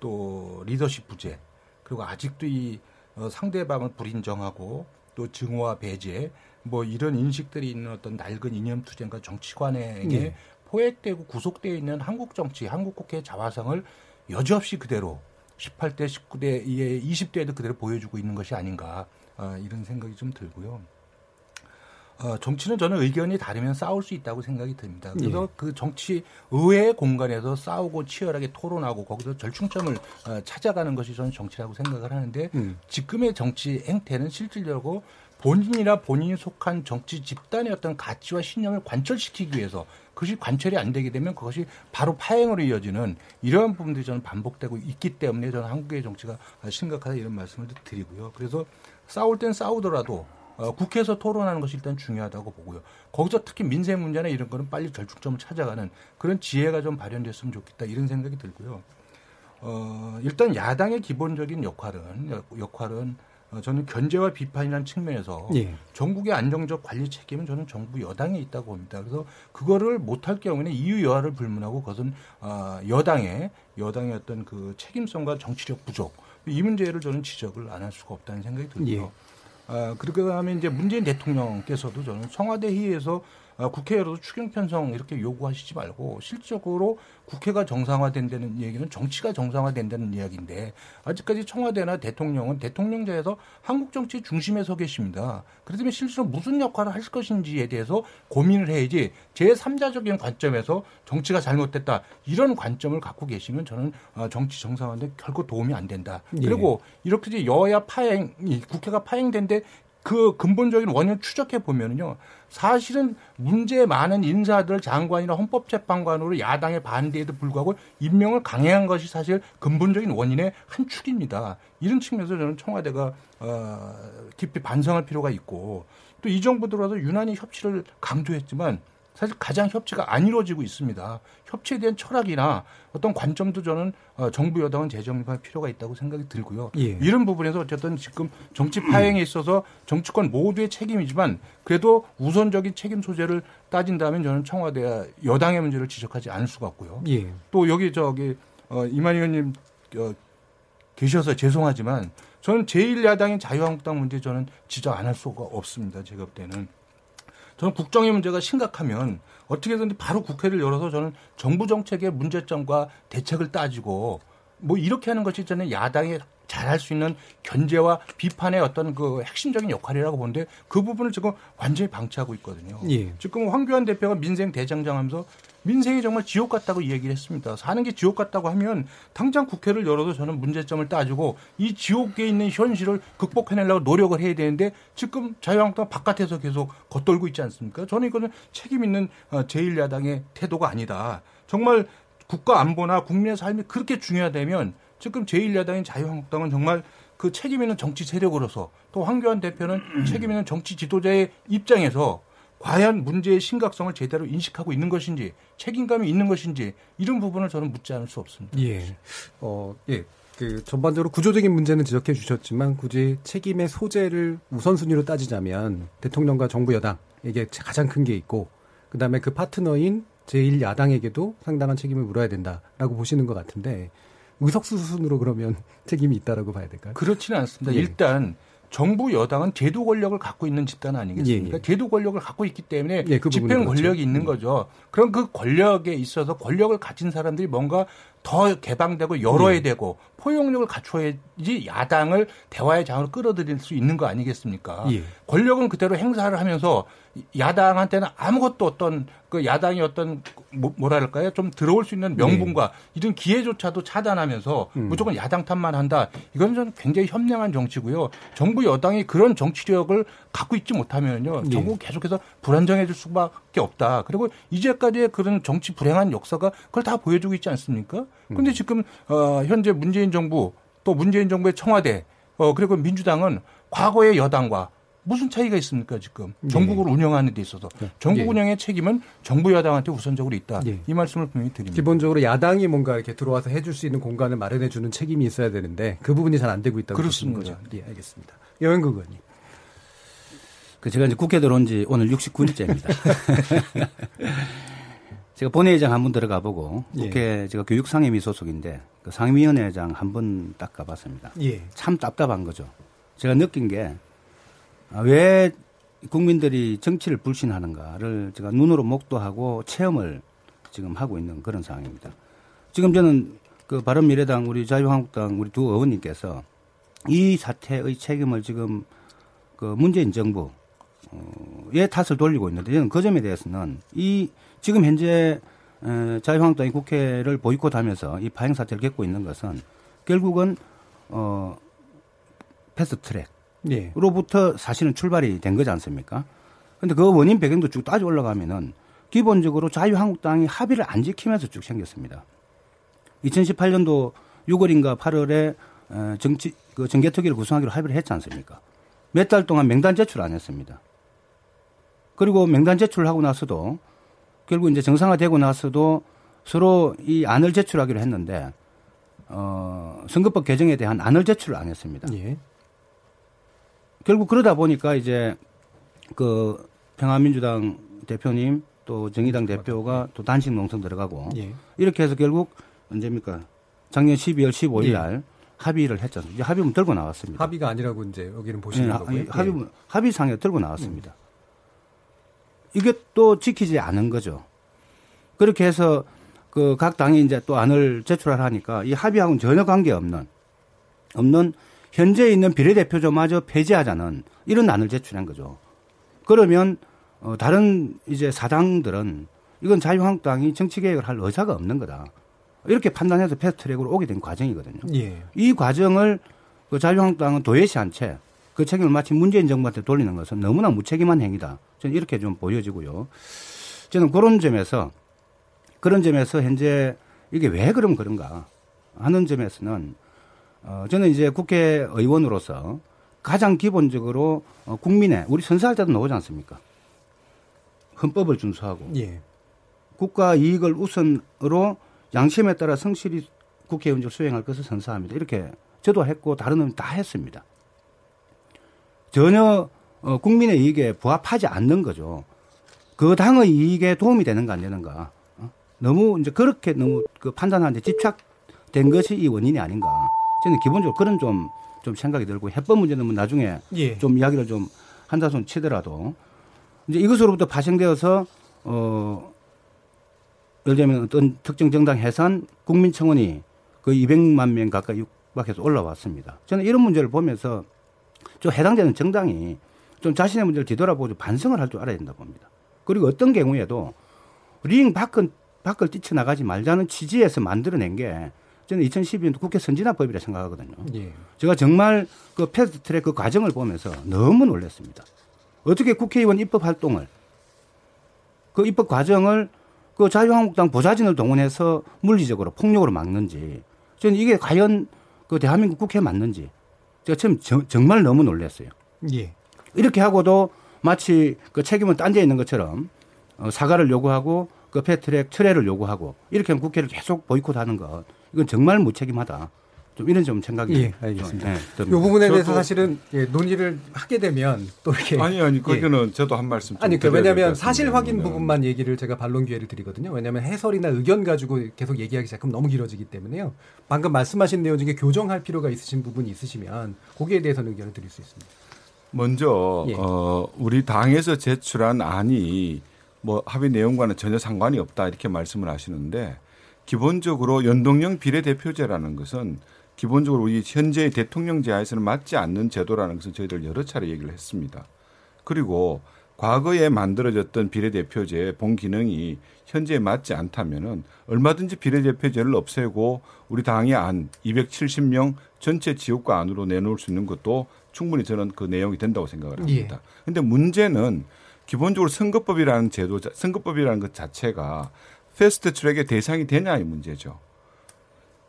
또 리더십 부재, 그리고 아직도 이 어, 상대방을 불인정하고 또 증오와 배제 뭐 이런 인식들이 있는 어떤 낡은 이념 투쟁과 정치관에게 네. 포획되고 구속되어 있는 한국 정치, 한국 국회 자화상을 여지없이 그대로 18대, 19대, 20대에도 그대로 보여주고 있는 것이 아닌가 어, 이런 생각이 좀 들고요. 어, 정치는 저는 의견이 다르면 싸울 수 있다고 생각이 듭니다. 그래서 예. 그 정치 의회의 공간에서 싸우고 치열하게 토론하고 거기서 절충점을 어, 찾아가는 것이 저는 정치라고 생각을 하는데 음. 지금의 정치 행태는 실질적으로 본인이나 본인이 속한 정치 집단의 어떤 가치와 신념을 관철시키기 위해서 그것이 관철이 안 되게 되면 그것이 바로 파행으로 이어지는 이러한 부분들이 저는 반복되고 있기 때문에 저는 한국의 정치가 심각하다 이런 말씀을 드리고요. 그래서 싸울 땐 싸우더라도 어, 국회에서 토론하는 것이 일단 중요하다고 보고요. 거기서 특히 민생 문제나 이런 거는 빨리 절충점을 찾아가는 그런 지혜가 좀 발현됐으면 좋겠다 이런 생각이 들고요. 어, 일단 야당의 기본적인 역할은 역할은 어, 저는 견제와 비판이라는 측면에서 예. 전국의 안정적 관리 책임은 저는 정부 여당에 있다고 봅니다. 그래서 그거를 못할 경우에는 이유 여하를 불문하고 그것은 어, 여당의 여당의 어떤 그 책임성과 정치력 부족 이 문제를 저는 지적을 안 할 수가 없다는 생각이 들고요. 예. 아, 그러고 나면 이제 문재인 대통령께서도 저는 청와대 회의에서 아, 국회로도 추경 편성 이렇게 요구하시지 말고 실질적으로 국회가 정상화된다는 얘기는 정치가 정상화된다는 이야기인데 아직까지 청와대나 대통령은 대통령제에서 한국 정치 중심에 서 계십니다. 그렇다면 실제로 무슨 역할을 할 것인지에 대해서 고민을 해야지 제3자적인 관점에서 정치가 잘못됐다 이런 관점을 갖고 계시면 저는 어, 정치 정상화인데 결코 도움이 안 된다. 예. 그리고 이렇게 여야 파행, 국회가 파행된데 그 근본적인 원인을 추적해 보면은요. 사실은 문제 많은 인사들 장관이나 헌법재판관으로 야당의 반대에도 불구하고 임명을 강행한 것이 사실 근본적인 원인의 한 축입니다. 이런 측면에서 저는 청와대가 어, 깊이 반성할 필요가 있고 또 이 정부 들어와서 유난히 협치를 강조했지만 사실 가장 협치가 안 이루어지고 있습니다. 협치에 대한 철학이나 어떤 관점도 저는 어, 정부 여당은 재정립할 필요가 있다고 생각이 들고요. 예. 이런 부분에서 어쨌든 지금 정치 파행에 있어서 정치권 모두의 책임이지만 그래도 우선적인 책임 소재를 따진다면 저는 청와대와 여당의 문제를 지적하지 않을 수가 없고요. 예. 또 여기 저기 어, 이만 의원님 어, 계셔서 죄송하지만 저는 제1야당인 자유한국당 문제 저는 지적 안 할 수가 없습니다. 제가 볼 때는. 저는 국정의 문제가 심각하면 어떻게든 바로 국회를 열어서 저는 정부 정책의 문제점과 대책을 따지고 뭐 이렇게 하는 것이 저는 야당이 잘할 수 있는 견제와 비판의 어떤 그 핵심적인 역할이라고 보는데 그 부분을 지금 완전히 방치하고 있거든요. 예. 지금 황교안 대표가 민생 대장장하면서 민생이 정말 지옥 같다고 얘기를 했습니다. 사는 게 지옥 같다고 하면 당장 국회를 열어도 저는 문제점을 따지고 이 지옥에 있는 현실을 극복해내려고 노력을 해야 되는데 지금 자유한국당 바깥에서 계속 겉돌고 있지 않습니까? 저는 이거는 책임 있는 어, 제1야당의 태도가 아니다. 정말 국가 안보나 국민의 삶이 그렇게 중요하다면 지금 제1야당인 자유한국당은 정말 그 책임 있는 정치 세력으로서 또 황교안 대표는 <clears throat> 책임 있는 정치 지도자의 입장에서 과연 문제의 심각성을 제대로 인식하고 있는 것인지 책임감이 있는 것인지 이런 부분을 저는 묻지 않을 수 없습니다. 예. 어, 예. 그 전반적으로 구조적인 문제는 지적해 주셨지만 굳이 책임의 소재를 우선순위로 따지자면 대통령과 정부 여당에게 가장 큰 게 있고 그다음에 그 파트너인 제1야당에게도 상당한 책임을 물어야 된다라고 보시는 것 같은데 의석수 수순으로 그러면 <laughs> 책임이 있다라고 봐야 될까요? 그렇지는 않습니다. 예. 일단 정부 여당은 제도 권력을 갖고 있는 집단 아니겠습니까? 예, 예. 제도 권력을 갖고 있기 때문에 예, 그 집행 권력이 그렇죠. 있는 음. 거죠. 그럼 그 권력에 있어서 권력을 가진 사람들이 뭔가 더 개방되고 열어야 예. 되고 포용력을 갖춰야지 야당을 대화의 장으로 끌어들일 수 있는 거 아니겠습니까? 예. 권력은 그대로 행사를 하면서 야당한테는 아무것도 어떤 그 야당이 어떤 뭐- 뭐랄까요 좀 들어올 수 있는 명분과 이런 기회조차도 차단하면서 무조건 야당 탓만 한다. 이건 좀 굉장히 현명한 정치고요. 정부 여당이 그런 정치력을 갖고 있지 못하면요, 예. 정부 계속해서 불안정해질 수밖에 없다. 그리고 이제까지의 그런 정치 불행한 역사가 그걸 다 보여주고 있지 않습니까? 그런데 지금 어, 현재 문재인 정부 또 문재인 정부의 청와대 어, 그리고 민주당은 과거의 여당과 무슨 차이가 있습니까 지금 전국을 운영하는 데 있어서 전국 예. 운영의 책임은 정부 여당한테 우선적으로 있다 예. 이 말씀을 분명히 드립니다. 기본적으로 야당이 뭔가 이렇게 들어와서 해줄 수 있는 공간을 마련해 주는 책임이 있어야 되는데 그 부분이 잘 안 되고 있다고 보시는 그렇습니다. 거죠. 예, 알겠습니다. 여행국 의원님. 그 제가 이제 국회 들어온 지 오늘 69일째입니다. <laughs> 제가 본회의장 한 번 들어가 보고 예. 국회 제가 교육상임위 소속인데 그 상임위원회장 한 번 딱 가봤습니다. 예. 참 답답한 거죠. 제가 느낀 게 아, 왜 국민들이 정치를 불신하는가를 제가 눈으로 목도하고 체험을 지금 하고 있는 그런 상황입니다. 지금 저는 그 바른미래당 우리 자유한국당 우리 두 의원님께서 이 사태의 책임을 지금 그 문재인 정부 어, 의 탓을 돌리고 있는데 저는 그 점에 대해서는 이 지금 현재 에, 자유한국당이 국회를 보이콧하면서 이 파행 사태를 겪고 있는 것은 결국은 어 패스트트랙 예. 로부터 사실은 출발이 된 거지 않습니까? 근데 그 원인 배경도 쭉 따져 올라가면은 기본적으로 자유한국당이 합의를 안 지키면서 쭉 생겼습니다. 2018년도 6월인가 8월에 어, 정치 그 정개특위를 구성하기로 합의를 했지 않습니까? 몇 달 동안 명단 제출 안 했습니다. 그리고 명단 제출하고 나서도 결국 이제 정상화되고 나서도 서로 이 안을 제출하기로 했는데 어, 선거법 개정에 대한 안을 제출을 안 했습니다. 예. 결국 그러다 보니까 이제 그 평화민주당 대표님 또 정의당 대표가 또 단식 농성 들어가고 예. 이렇게 해서 결국 언제입니까? 작년 12월 15일 날 합의를 했죠. 이제 합의문 들고 나왔습니다. 합의가 아니라고 이제 여기는 보시는 예, 거고요. 합의 합의상에 들고 나왔습니다. 이게 또 지키지 않은 거죠. 그렇게 해서 그 각 당이 이제 또 안을 제출하라 하니까 이 합의하고는 전혀 관계 없는 없는 현재 있는 비례대표조마저 폐지하자는 이런 안을 제출한 거죠. 그러면 어, 다른 이제 사당들은 이건 자유한국당이 정치개혁을 할 의사가 없는 거다. 이렇게 판단해서 패스트트랙으로 오게 된 과정이거든요. 예. 이 과정을 그 자유한국당은 도외시한 채 그 책임을 마치 문재인 정부한테 돌리는 것은 너무나 무책임한 행위다. 저는 이렇게 좀 보여지고요. 저는 그런 점에서 그런 점에서 현재 이게 왜 그럼 그런가 하는 점에서는 어, 저는 이제 국회의원으로서 가장 기본적으로 어, 국민의 우리 선사할 때도 나오지 않습니까? 헌법을 준수하고 예. 국가 이익을 우선으로 양심에 따라 성실히 국회의원직을 수행할 것을 선사합니다. 이렇게 저도 했고 다른 의원 다 했습니다. 전혀 어, 국민의 이익에 부합하지 않는 거죠. 그 당의 이익에 도움이 되는가 안 되는가. 어? 너무 이제 그렇게 너무 그 판단하는데 집착된 것이 이 원인이 아닌가. 저는 기본적으로 그런 좀, 좀 생각이 들고 해법 문제는 뭐 나중에 예. 좀 이야기를 좀 한다손 치더라도 이제 이것으로부터 파생되어서 어 예를 들면 어떤 특정 정당 해산 국민청원이 거의 200만 명 가까이 육박해서 올라왔습니다. 저는 이런 문제를 보면서 좀 해당되는 정당이 좀 자신의 문제를 뒤돌아보고 반성을 할 줄 알아야 된다 봅니다. 그리고 어떤 경우에도 링 밖은 밖을 뛰쳐나가지 말자는 취지에서 만들어낸 게 저는 2012년 국회 선진화법이라 생각하거든요. 예. 제가 정말 그 패스트 트랙 그 과정을 보면서 너무 놀랐습니다. 어떻게 국회의원 입법 활동을 그 입법 과정을 그 자유한국당 보좌진을 동원해서 물리적으로 폭력으로 막는지 저는 이게 과연 그 대한민국 국회에 맞는지 제가 참 정, 정말 너무 놀랐어요. 예. 이렇게 하고도 마치 그 책임은 딴 데 있는 것처럼 어, 사과를 요구하고 그 패트랙 철회를 요구하고 이렇게 하면 국회를 계속 보이콧하는 것 이건 정말 무책임하다. 좀 이런 좀 생각이 예, 알겠습니다. 네, 이. 부분에 대해서 사실은 예, 논의를 하게 되면 또 이렇게 아니 아니 예. 거기는 저도 한 말씀 좀 아니 그 왜냐하면 사실 확인 왜냐면 부분만 얘기를 제가 반론 기회를 드리거든요. 왜냐하면 해설이나 의견 가지고 계속 얘기하기 시작하면 너무 길어지기 때문에요. 방금 말씀하신 내용 중에 교정할 필요가 있으신 부분이 있으시면 거기에 대해서는 의견을 드릴 수 있습니다. 먼저 예. 어, 우리 당에서 제출한 안이 뭐 합의 내용과는 전혀 상관이 없다 이렇게 말씀을 하시는데 기본적으로 연동형 비례대표제라는 것은 기본적으로 우리 현재의 대통령제 하에서는 맞지 않는 제도라는 것을 저희들 여러 차례 얘기를 했습니다. 그리고 과거에 만들어졌던 비례대표제의 본 기능이 현재에 맞지 않다면은 얼마든지 비례대표제를 없애고 우리 당의 안 270명 전체 지역구 안으로 내놓을 수 있는 것도 충분히 저는 그 내용이 된다고 생각을 합니다. 예. 근데 문제는 기본적으로 선거법이라는 제도, 자- 선거법이라는 것 자체가 패스트 트랙의 대상이 되냐의 문제죠.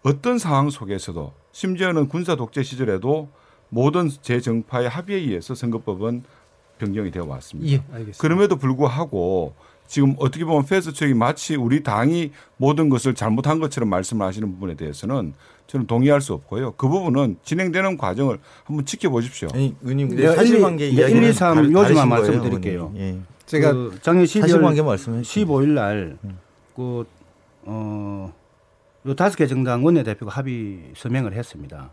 어떤 상황 속에서도 심지어는 군사 독재 시절에도 모든 재정파의 합의에 의해서 선거법은 변경이 되어 왔습니다. 예, 알겠습니다. 그럼에도 불구하고 지금 어떻게 보면 패스트 트랙이 마치 우리 당이 모든 것을 잘못한 것처럼 말씀을 하시는 부분에 대해서는 저는 동의할 수 없고요. 그 부분은 진행되는 과정을 한번 지켜보십시오. 아니, 의원님 내가 사실관계 일, 이- 네, 이야기는 일, 이, 삼 다르- 요지만 다르신 거예요, 말씀드릴게요. 예. 제가 그 작년 12월 사실관계 말씀해 주세요. 15일 날, 그, 어, 요 다섯 개 정당 원내대표가 합의 서명을 했습니다.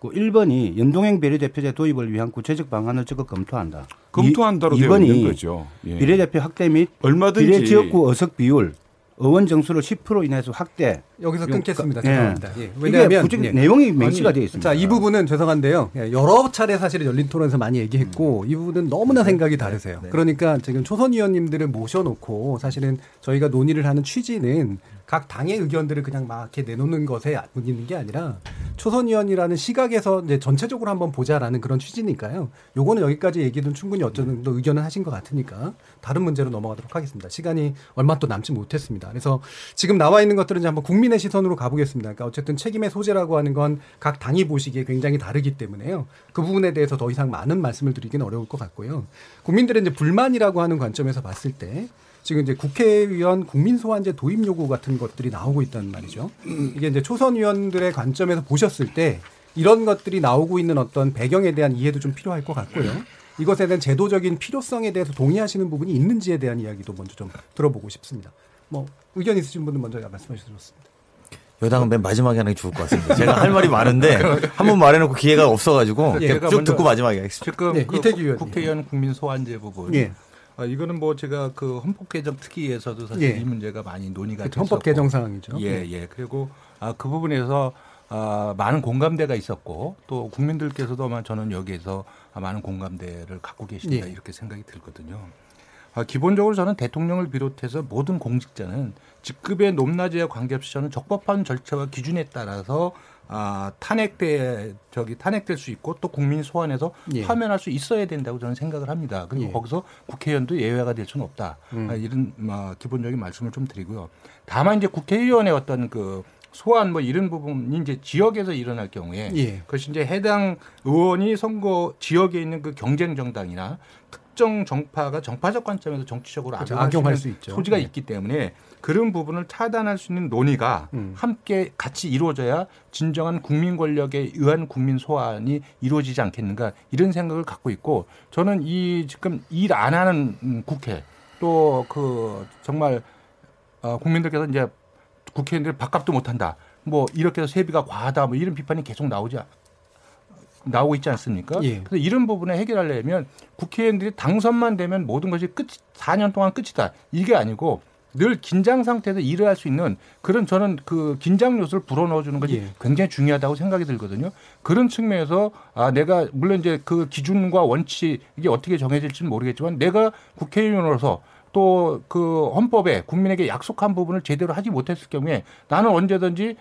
그 1번이 연동형 비례대표제 도입을 위한 구체적 방안을 적극 검토한다. 검토한다로 되어 2번이 있는 거죠. 예. 비례대표 확대 및 얼마든지 비례 지역구 어석 비율, 의원 정수를 10% 이내에서 확대. 여기서 끊겠습니다. 예. 죄송합니다. 예. 이게 왜냐하면 구체적 예. 내용이 명시가 되어 있습니다. 자, 이 부분은 죄송한데요. 예, 여러 차례 사실 열린 토론에서 많이 얘기했고, 이 부분은 너무나 생각이 다르세요. 그러니까 지금 초선 의원님들을 모셔놓고 사실은 저희가 논의를 하는 취지는 각 당의 의견들을 그냥 막 이렇게 내놓는 것에 있는 게 아니라 초선 의원이라는 시각에서 이제 전체적으로 한번 보자라는 그런 취지니까요. 요거는 여기까지 얘기는 충분히 어쩌 정도 의견을 하신 것 같으니까 다른 문제로 넘어가도록 하겠습니다. 시간이 얼마 또 남지 못했습니다. 그래서 지금 나와 있는 것들은 이제 한번 국민의 시선으로 가보겠습니다. 그러니까 어쨌든 책임의 소재라고 하는 건 각 당이 보시기에 굉장히 다르기 때문에요. 그 부분에 대해서 더 이상 많은 말씀을 드리기는 어려울 것 같고요. 국민들의 이제 불만이라고 하는 관점에서 봤을 때 지금 이제 국회의원 국민 소환제 도입 요구 같은 것들이 나오고 있다는 말이죠. 이게 이제 초선 의원들의 관점에서 보셨을 때 이런 것들이 나오고 있는 어떤 배경에 대한 이해도 좀 필요할 것 같고요. 이것에 대한 제도적인 필요성에 대해서 동의하시는 부분이 있는지에 대한 이야기도 먼저 좀 들어보고 싶습니다. 뭐 의견 있으신 분은 먼저 말씀해 주셨습니다. 여당은 맨 마지막에 하는 게 좋을 것 같습니다. 제가 할 말이 많은데 한 번 말해놓고 기회가 없어가지고 예, 쭉 듣고 마지막에 하겠습니다. 지금 네, 그 이태규. 국회의원 국민 소환제 부분. 예. 아, 이거는 뭐 제가 그 헌법 개정 특위에서도 사실 예. 이 문제가 많이 논의가 그렇죠. 헌법 됐었고. 개정 사항이죠. 예, 예. 그리고 아, 그 부분에서 아, 많은 공감대가 있었고 또 국민들께서도 아마 저는 여기에서 아, 많은 공감대를 갖고 계신다 예. 이렇게 생각이 들거든요. 아, 기본적으로 저는 대통령을 비롯해서 모든 공직자는 직급의 높낮이와 관계없이 저는 적법한 절차와 기준에 따라서 아, 탄핵돼 저기 탄핵될 수 있고 또 국민 소환해서 예. 파면할 수 있어야 된다고 저는 생각을 합니다. 그리고 예. 거기서 국회의원도 예외가 될 수는 없다. 음. 아, 이런 아, 기본적인 말씀을 좀 드리고요. 다만 이제 국회의원의 어떤 그 소환 뭐 이런 부분이 이제 지역에서 일어날 경우에 예. 그것이 이제 해당 의원이 선거 지역에 있는 그 경쟁 정당이나 특 정 정파가 정파적 관점에서 정치적으로 그렇죠. 악용할, 수 있죠. 소지가 예. 있기 때문에 그런 부분을 차단할 수 있는 논의가 음. 함께 같이 이루어져야 진정한 국민 권력에 의한 국민 소환이 이루어지지 않겠는가 이런 생각을 갖고 있고 저는 이 지금 일 안 하는 음, 국회 또 그 정말 어, 국민들께서 이제 국회의원들 밥값도 못한다. 뭐 이렇게 해서 세비가 과하다. 뭐 이런 비판이 계속 나오지 않- 나오고 있지 않습니까? 예. 그래서 이런 부분에 해결하려면 국회의원들이 당선만 되면 모든 것이 끝 4년 동안 끝이다. 이게 아니고 늘 긴장 상태에서 일을 할 수 있는 그런 저는 그 긴장 요소를 불어넣어 주는 것이 예. 굉장히 중요하다고 생각이 들거든요. 그런 측면에서 아 내가 물론 이제 그 기준과 원칙 이게 어떻게 정해질지는 모르겠지만 내가 국회의원으로서 또 그 헌법에 국민에게 약속한 부분을 제대로 하지 못했을 경우에 나는 언제든지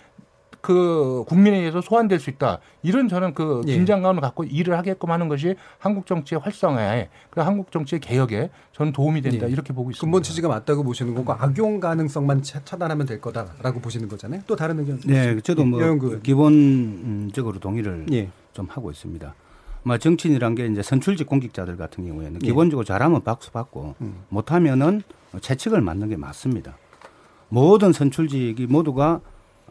그 국민에 의해서 소환될 수 있다. 이런 저는 그 예. 긴장감을 갖고 일을 하게끔 하는 것이 한국 정치의 활성화에 그 한국 정치의 개혁에 저는 도움이 된다 예. 이렇게 보고 있습니다. 근본 취지가 맞다고 보시는 거고 악용 가능성만 차- 차단하면 될 거다라고 보시는 거잖아요. 또 다른 의견? 네, 저도 뭐 여영구 의원. 기본적으로 동의를 예. 좀 하고 있습니다. 뭐 정치인이란 게 이제 선출직 공직자들 같은 경우에는 예. 기본적으로 잘하면 박수 받고 음. 못하면은 채찍을 맞는 게 맞습니다. 모든 선출직이 모두가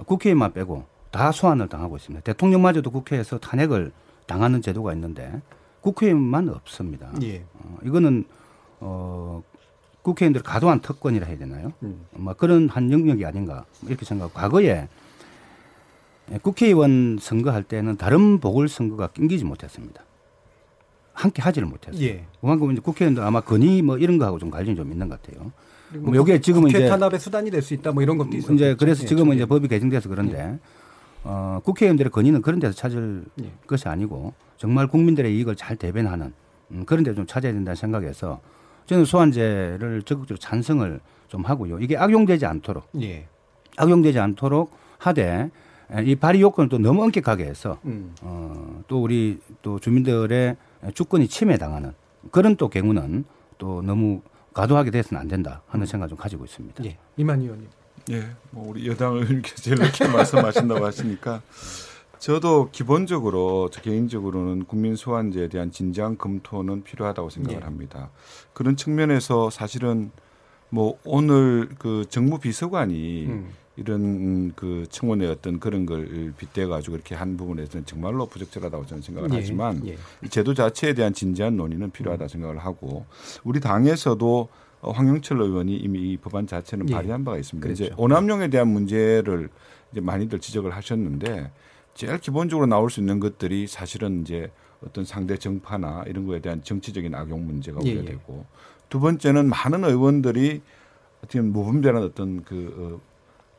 국회의원만 빼고 다 소환을 당하고 있습니다. 대통령마저도 국회에서 탄핵을 당하는 제도가 있는데 국회의원만 없습니다. 예. 어, 이거는 어, 국회의원들 과도한 특권이라 해야 되나요? 음. 뭐 그런 한 영역이 아닌가 이렇게 생각하고 과거에 국회의원 선거할 때는 다른 보궐선거가 낑기지 못했습니다. 함께 하지를 못했어요. 예. 그만큼 이제 국회의원들 아마 건의 뭐 이런 거하고 좀 관련이 좀 있는 것 같아요. 뭐 여기에 지금 국회 이제 탄압의 수단이 될 수 있다 뭐 이런 것도 있어요. 이제 그래서 예, 지금은 이제 법이 개정돼서 그런데 예. 어, 국회의원들의 건의는 그런 데서 찾을 예. 것이 아니고 정말 국민들의 이익을 잘 대변하는 음, 그런 데 좀 찾아야 된다는 생각에서 저는 소환제를 적극적으로 찬성을 좀 하고요. 이게 악용되지 않도록 예. 악용되지 않도록 하되 이 발의 요건을 또 너무 엄격하게 해서 음. 어, 또 우리 또 주민들의 주권이 침해당하는 그런 또 경우는 또 너무 과도하게 돼서는 안 된다 하는 음. 생각 좀 가지고 있습니다. 예. 이만 의원님. 예, 뭐 우리 여당을 <laughs> 이렇게 말씀하신다고 하시니까 저도 기본적으로 저 개인적으로는 국민 소환제에 대한 진지한 검토는 필요하다고 생각을 예. 합니다. 그런 측면에서 사실은 뭐 오늘 그 정무 비서관이 음. 이런 그 청원의 어떤 그런 걸 빗대 가지고 이렇게 한 부분에서는 정말로 부적절하다고 저는 생각을 예, 하지만 예. 이 제도 자체에 대한 진지한 논의는 필요하다 생각을 하고 우리 당에서도 황영철 의원이 이미 이 법안 자체는 예. 발의한 바가 있습니다. 그렇죠. 이제 오남용에 대한 문제를 이제 많이들 지적을 하셨는데 제일 기본적으로 나올 수 있는 것들이 사실은 이제 어떤 상대 정파나 이런 거에 대한 정치적인 악용 문제가 예, 우려되고 예. 두 번째는 많은 의원들이 어떻게 보면 모범되는 어떤 그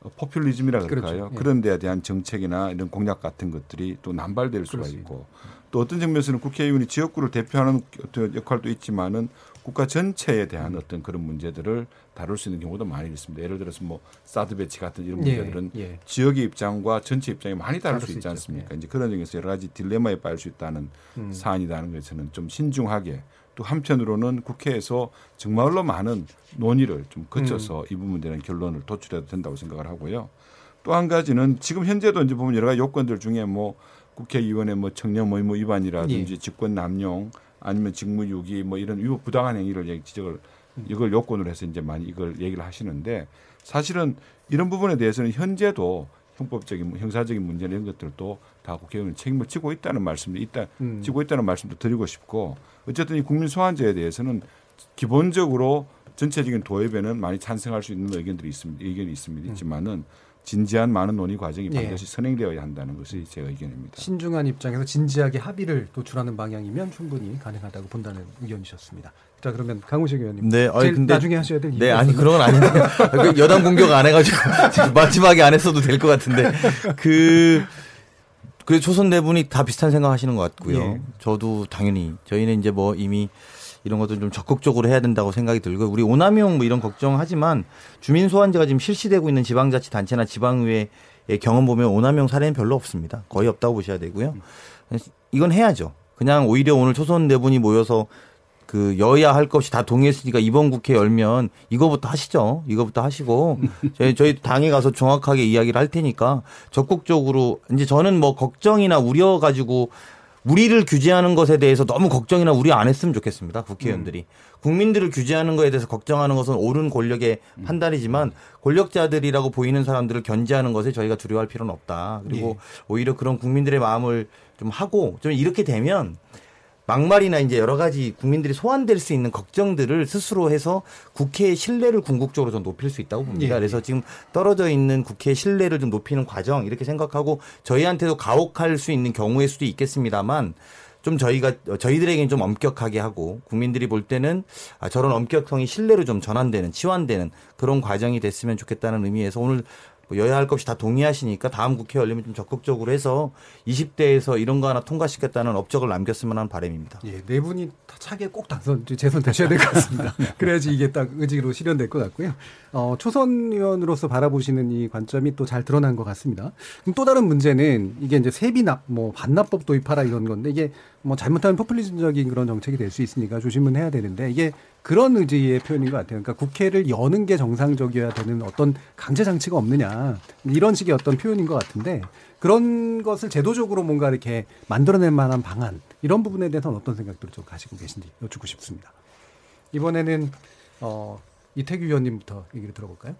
어, 포퓰리즘이라 그럴까요? 그렇죠. 예. 그런 데에 대한 정책이나 이런 공약 같은 것들이 또 남발될 수가 그렇습니다. 있고 또 어떤 측면에서는 국회의원이 지역구를 대표하는 어떤 역할도 있지만은 국가 전체에 대한 어떤 그런 문제들을 다룰 수 있는 경우도 많이 있습니다. 예를 들어서 뭐 사드 배치 같은 이런 예, 문제들은 예, 예. 지역의 입장과 전체 입장이 많이 다를 수 있지 않습니까? 예. 이제 그런 점에서 여러 가지 딜레마에 빠질 수 있다는 음. 사안이라는 것에서는 좀 신중하게 또 한편으로는 국회에서 정말로 많은 논의를 좀 거쳐서 음. 이 부분에 대한 결론을 도출해도 된다고 생각을 하고요. 또 한 가지는 지금 현재도 이제 보면 여러 가지 요건들 중에 뭐 국회의원의 뭐 청년 모임 위반이라든지 예. 직권 남용 아니면 직무유기 뭐 이런 위법 부당한 행위를 지적을 이걸 요건으로 해서 이제 많이 이걸 얘기를 하시는데 사실은 이런 부분에 대해서는 현재도 형법적인 뭐 형사적인 문제 이런 것들도 다 국회의원은 책임을 지고 있다는 말씀도 있다 음. 지고 있다는 말씀도 드리고 싶고 어쨌든 이 국민 소환제에 대해서는 기본적으로 전체적인 도입에는 많이 찬성할 수 있는 의견들이 있습니다. 의견이 있습니다. 음. 있지만은 진지한 많은 논의 과정이 예. 반드시 예. 선행되어야 한다는 것이 제 의견입니다. 신중한 입장에서 진지하게 합의를 도출하는 방향이면 충분히 가능하다고 본다는 의견이셨습니다. 자 그러면 강우식 의원님. 네, 아니 근데 나중에 하셔야 될. 네, 아니 그런 건 아닌데 <laughs> 그 여당 공격 안 해가지고 마지막에 안 했어도 될 것 같은데 그. 그 초선 네 분이 다 비슷한 생각하시는 것 같고요. 예. 저도 당연히 저희는 이제 뭐 이미 이런 것도 좀 적극적으로 해야 된다고 생각이 들고 우리 오남용 뭐 이런 걱정하지만 주민 소환제가 지금 실시되고 있는 지방자치단체나 지방의회 의 경험 보면 오남용 사례는 별로 없습니다. 거의 없다고 보셔야 되고요. 이건 해야죠. 그냥 오히려 오늘 초선 네 분이 모여서 그 여야 할 것이 다 동의했으니까 이번 국회 열면 이거부터 하시죠. 이거부터 하시고 <laughs> 저희 저희 당에 가서 정확하게 이야기를 할 테니까 적극적으로 이제 저는 뭐 걱정이나 우려 가지고 우리를 규제하는 것에 대해서 너무 걱정이나 우려 안 했으면 좋겠습니다. 국회의원들이. 음. 국민들을 규제하는 것에 대해서 걱정하는 것은 옳은 권력의 음. 판단이지만 권력자들이라고 보이는 사람들을 견제하는 것에 저희가 두려워할 필요는 없다. 그리고 예. 오히려 그런 국민들의 마음을 좀 하고 좀 이렇게 되면 막말이나 이제 여러 가지 국민들이 소환될 수 있는 걱정들을 스스로 해서 국회의 신뢰를 궁극적으로 좀 높일 수 있다고 봅니다. 예. 그래서 지금 떨어져 있는 국회의 신뢰를 좀 높이는 과정 이렇게 생각하고 저희한테도 가혹할 수 있는 경우일 수도 있겠습니다만 좀 저희가 저희들에게는 좀 엄격하게 하고 국민들이 볼 때는 아, 저런 엄격성이 신뢰로 좀 전환되는 치환되는 그런 과정이 됐으면 좋겠다는 의미에서 오늘 뭐 여야 할것 없이 다 동의하시니까 다음 국회 열리면 좀 적극적으로 해서 20대에서 이런 거 하나 통과시켰다는 업적을 남겼으면 하는 바람입니다. 예, 네 분이 차게 꼭 당선 재선되셔야 될 것 같습니다. <laughs> 그래야지 이게 딱 의지로 실현될 것 같고요. 어, 초선 의원으로서 바라보시는 이 관점이 또 잘 드러난 것 같습니다. 그럼 또 다른 문제는 이게 이제 세비납 뭐 반납법 도입하라 이런 건데 이게 뭐 잘못하면 포퓰리즘적인 그런 정책이 될 수 있으니까 조심은 해야 되는데 이게 그런 의지의 표현인 것 같아요. 그러니까 국회를 여는 게 정상적이어야 되는 어떤 강제 장치가 없느냐 이런 식의 어떤 표현인 것 같은데 그런 것을 제도적으로 뭔가 이렇게 만들어낼 만한 방안 이런 부분에 대해서는 어떤 생각들을 좀 가지고 계신지 여쭙고 싶습니다. 이번에는 어, 이태규 의원님부터 얘기를 들어볼까요?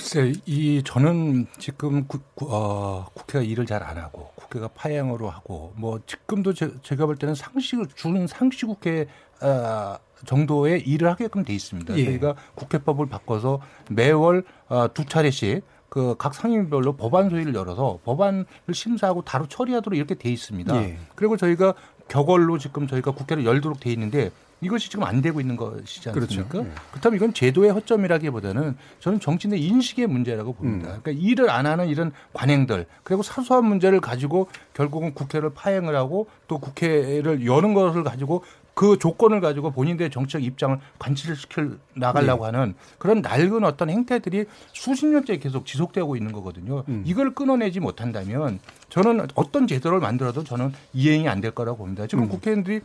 글쎄, 이 저는 지금 구, 어, 국회가 일을 잘 안 하고 국회가 파행으로 하고 뭐 지금도 제, 가 볼 때는 상식을 주는 상식 국회 어, 정도의 일을 하게끔 돼 있습니다. 예. 저희가 국회법을 바꿔서 매월 어, 두 차례씩 그 각 상임별로 법안 소위를 열어서 법안을 심사하고 바로 처리하도록 이렇게 돼 있습니다. 예. 그리고 저희가 격월로 지금 저희가 국회를 열도록 돼 있는데 이것이 지금 안 되고 있는 것이지 않습니까? 그렇죠. 네. 그렇다면 이건 제도의 허점이라기보다는 저는 정치인의 인식의 문제라고 봅니다. 음. 그러니까 일을 안 하는 이런 관행들 그리고 사소한 문제를 가지고 결국은 국회를 파행을 하고 또 국회를 여는 것을 가지고 그 조건을 가지고 본인들의 정책 입장을 관철 시켜 나가려고 네. 하는 그런 낡은 어떤 행태들이 수십 년째 계속 지속되고 있는 거거든요. 음. 이걸 끊어내지 못한다면 저는 어떤 제도를 만들어도 저는 이행이 안 될 거라고 봅니다. 지금 음. 국회의원들이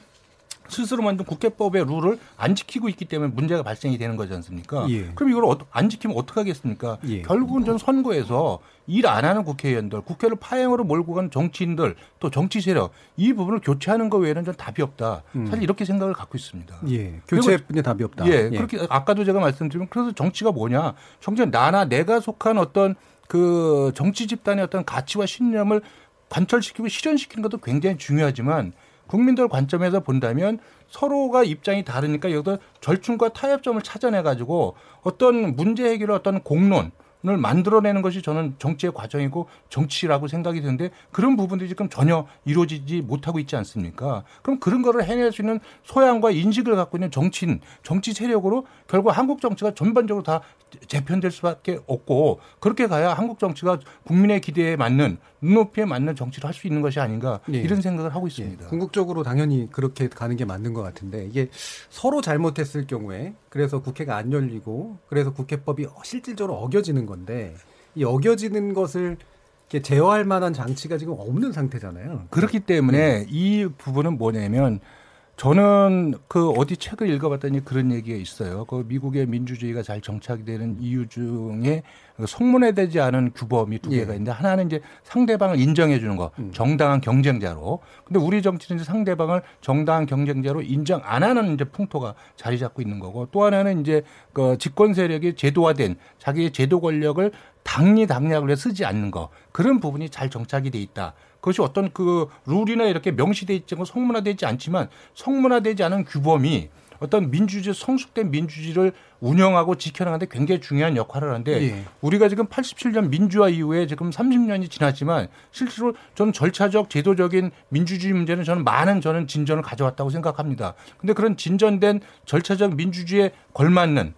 스스로 만든 국회법의 룰을 안 지키고 있기 때문에 문제가 발생이 되는 거지 않습니까? 예. 그럼 이걸 어- 안 지키면 어떡하겠습니까? 예. 결국은 전 선거에서 일 안 하는 국회의원들, 국회를 파행으로 몰고 간 정치인들, 또 정치 세력 이 부분을 교체하는 것 외에는 전 답이 없다. 음. 사실 이렇게 생각을 갖고 있습니다. 예. 교체뿐이 답이 없다. 예, 그렇게 아까도 제가 말씀드리면 그래서 정치가 뭐냐? 정치는 나나 내가 속한 어떤 그 정치 집단의 어떤 가치와 신념을 관철시키고 실현시키는 것도 굉장히 중요하지만 국민들 관점에서 본다면 서로가 입장이 다르니까 여기서 절충과 타협점을 찾아내 가지고 어떤 문제 해결의 어떤 공론 을 만들어내는 것이 저는 정치의 과정이고 정치라고 생각이 드는데 그런 부분들이 지금 전혀 이루어지지 못하고 있지 않습니까? 그럼 그런 거를 해낼 수 있는 소양과 인식을 갖고 있는 정치인, 정치 세력으로 결국 한국 정치가 전반적으로 다 재편될 수밖에 없고 그렇게 가야 한국 정치가 국민의 기대에 맞는 눈높이에 맞는 정치를 할 수 있는 것이 아닌가 예. 이런 생각을 하고 있습니다. 예, 궁극적으로 당연히 그렇게 가는 게 맞는 것 같은데 이게 서로 잘못했을 경우에 그래서 국회가 안 열리고 그래서 국회법이 실질적으로 어겨지는 건데 이 어겨지는 것을 이렇게 제어할 만한 장치가 지금 없는 상태잖아요. 그렇기 때문에 이 부분은 뭐냐면 저는 그 어디 책을 읽어봤더니 그런 얘기가 있어요. 그 미국의 민주주의가 잘 정착이 되는 이유 중에 그 성문화되지 않은 규범이 두 예. 개가 있는데 하나는 이제 상대방을 인정해 주는 거, 음. 정당한 경쟁자로. 근데 우리 정치는 이제 상대방을 정당한 경쟁자로 인정 안 하는 이제 풍토가 자리 잡고 있는 거고 또 하나는 이제 그 집권 세력이 제도화된 자기의 제도 권력을 당리 당략을 해 쓰지 않는 거 그런 부분이 잘 정착이 돼 있다. 그것이 어떤 그 룰이나 이렇게 명시돼 있지 않고 성문화되지 않지만 성문화되지 않은 규범이 어떤 민주주의 성숙된 민주주의를 운영하고 지켜나가는데 굉장히 중요한 역할을 하는데 예. 우리가 지금 87년 민주화 이후에 지금 30년이 지났지만 실제로 저는 절차적 제도적인 민주주의 문제는 저는 많은 저는 진전을 가져왔다고 생각합니다. 근데 그런 진전된 절차적 민주주의에 걸맞는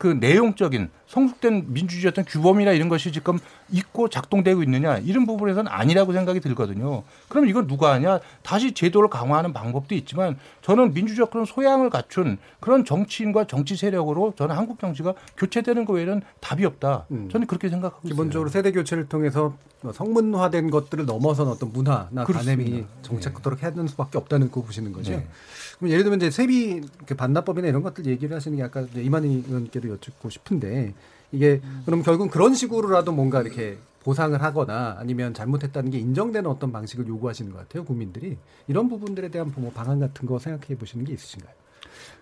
그 내용적인 성숙된 민주주의 어떤 규범이나 이런 것이 지금 있고 작동되고 있느냐 이런 부분에서는 아니라고 생각이 들거든요. 그럼 이건 누가 하냐? 다시 제도를 강화하는 방법도 있지만 저는 민주적 그런 소양을 갖춘 그런 정치인과 정치 세력으로 저는 한국 정치가 교체되는 거 외에는 답이 없다. 음. 저는 그렇게 생각하고 기본적으로 있어요. 세대 교체를 통해서 성문화된 것들을 넘어선 어떤 문화나 그렇습니다. 관행이 정착하도록 해야 되는 수밖에 없다는 거 보시는 거죠. 네. 그럼 예를 들면 이제 세비 그 반납법이나 이런 것들 얘기를 하시는 게 아까 이만희 의원께도 여쭙고 싶은데 이게 그럼 결국 그런 식으로라도 뭔가 이렇게 보상을 하거나 아니면 잘못했다는 게 인정되는 어떤 방식을 요구하시는 것 같아요 국민들이 이런 부분들에 대한 뭐 방안 같은 거 생각해 보시는 게 있으신가요?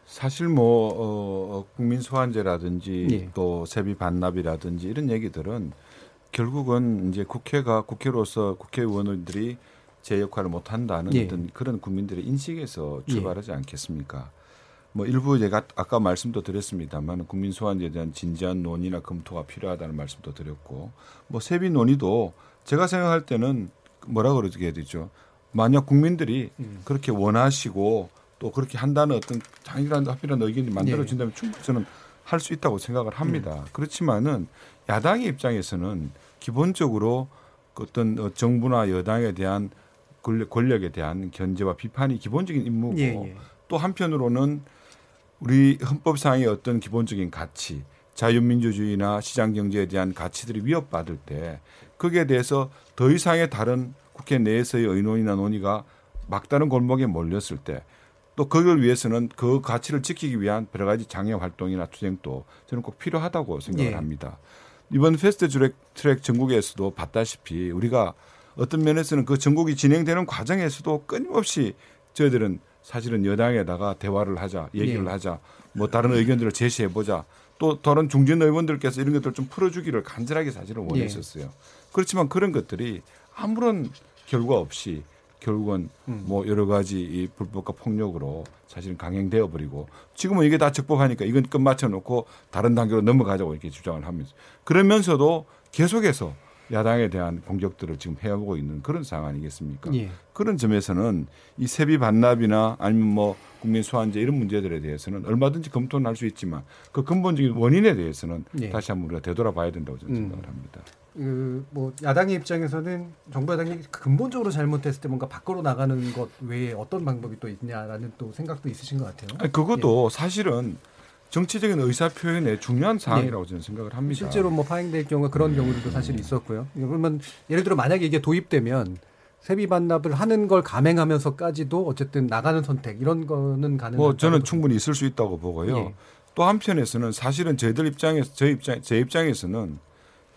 사실 뭐 어, 국민 소환제라든지 예. 또 세비 반납이라든지 이런 얘기들은 결국은 이제 국회가 국회로서 국회의원들이 제 역할을 못 한다는 예. 어떤 그런 국민들의 인식에서 예. 출발하지 않겠습니까? 뭐 일부 제가 아까 말씀도 드렸습니다만 국민 소환제에 대한 진지한 논의나 검토가 필요하다는 말씀도 드렸고 뭐 세비 논의도 제가 생각할 때는 뭐라 그러게 해야 되죠? 만약 국민들이 음. 그렇게 원하시고 또 그렇게 한다는 어떤 당일한 합의란 의견이 만들어진다면 충분히 저는 할 수 있다고 생각을 합니다. 그렇지만은 야당의 입장에서는 기본적으로 그 어떤 어, 정부나 여당에 대한 권력 에 대한 견제와 비판이 기본적인 임무고 예, 예. 또 한편으로는 우리 헌법상의 어떤 기본적인 가치, 자유민주주의나 시장 경제에 대한 가치들이 위협받을 때 거기에 대해서 더 이상의 다른 국회 내에서의 의논이나 논의가 막다른 골목에 몰렸을 때 또 그걸 위해서는 그 가치를 지키기 위한 여러 가지 장애 활동이나 투쟁도 저는 꼭 필요하다고 생각을 예. 합니다. 이번 패스트 트랙, 트랙 전국에서도 봤다시피 우리가 어떤 면에서는 그 전국이 진행되는 과정에서도 끊임없이 저희들은 사실은 여당에다가 대화를 하자, 얘기를 예. 하자, 뭐 다른 의견들을 제시해 보자. 또 다른 중진 의원들께서 이런 것들을 좀 풀어주기를 간절하게 사실은 예. 원했었어요. 그렇지만 그런 것들이 아무런 결과 없이 결국은 음. 뭐 여러 가지 이 불법과 폭력으로 사실은 강행되어 버리고 지금은 이게 다 적법하니까 이건 끝마쳐 놓고 다른 단계로 넘어가자고 이렇게 주장을 하면서 그러면서도 계속해서 야당에 대한 공격들을 지금 해오고 있는 그런 상황 아니겠습니까? 예. 그런 점에서는 이 세비 반납이나 아니면 뭐 국민 소환제 이런 문제들에 대해서는 얼마든지 검토는 할 수 있지만 그 근본적인 원인에 대해서는 예. 다시 한번 우리가 되돌아봐야 된다고 저는 음. 생각을 합니다. 그뭐 야당의 입장에서는 정부 여당이 근본적으로 잘못했을 때 뭔가 밖으로 나가는 것 외에 어떤 방법이 또 있냐라는 또 생각도 있으신 것 같아요. 아니, 그것도 사실은 정치적인 의사 표현의 중요한 사항이라고 저는 생각을 합니다. 예. 실제로 뭐 파행될 경우 그런 경우들도 사실 있었고요. 그러면 예를 들어 만약에 이게 도입되면 세비 반납을 하는 걸 감행하면서까지도 어쨌든 나가는 선택 이런 거는 가능. 뭐 저는 충분히 있을 수 있다고 보고요. 예. 또 한편에서는 사실은 저희들 입장에서 저 입장 제 입장에서는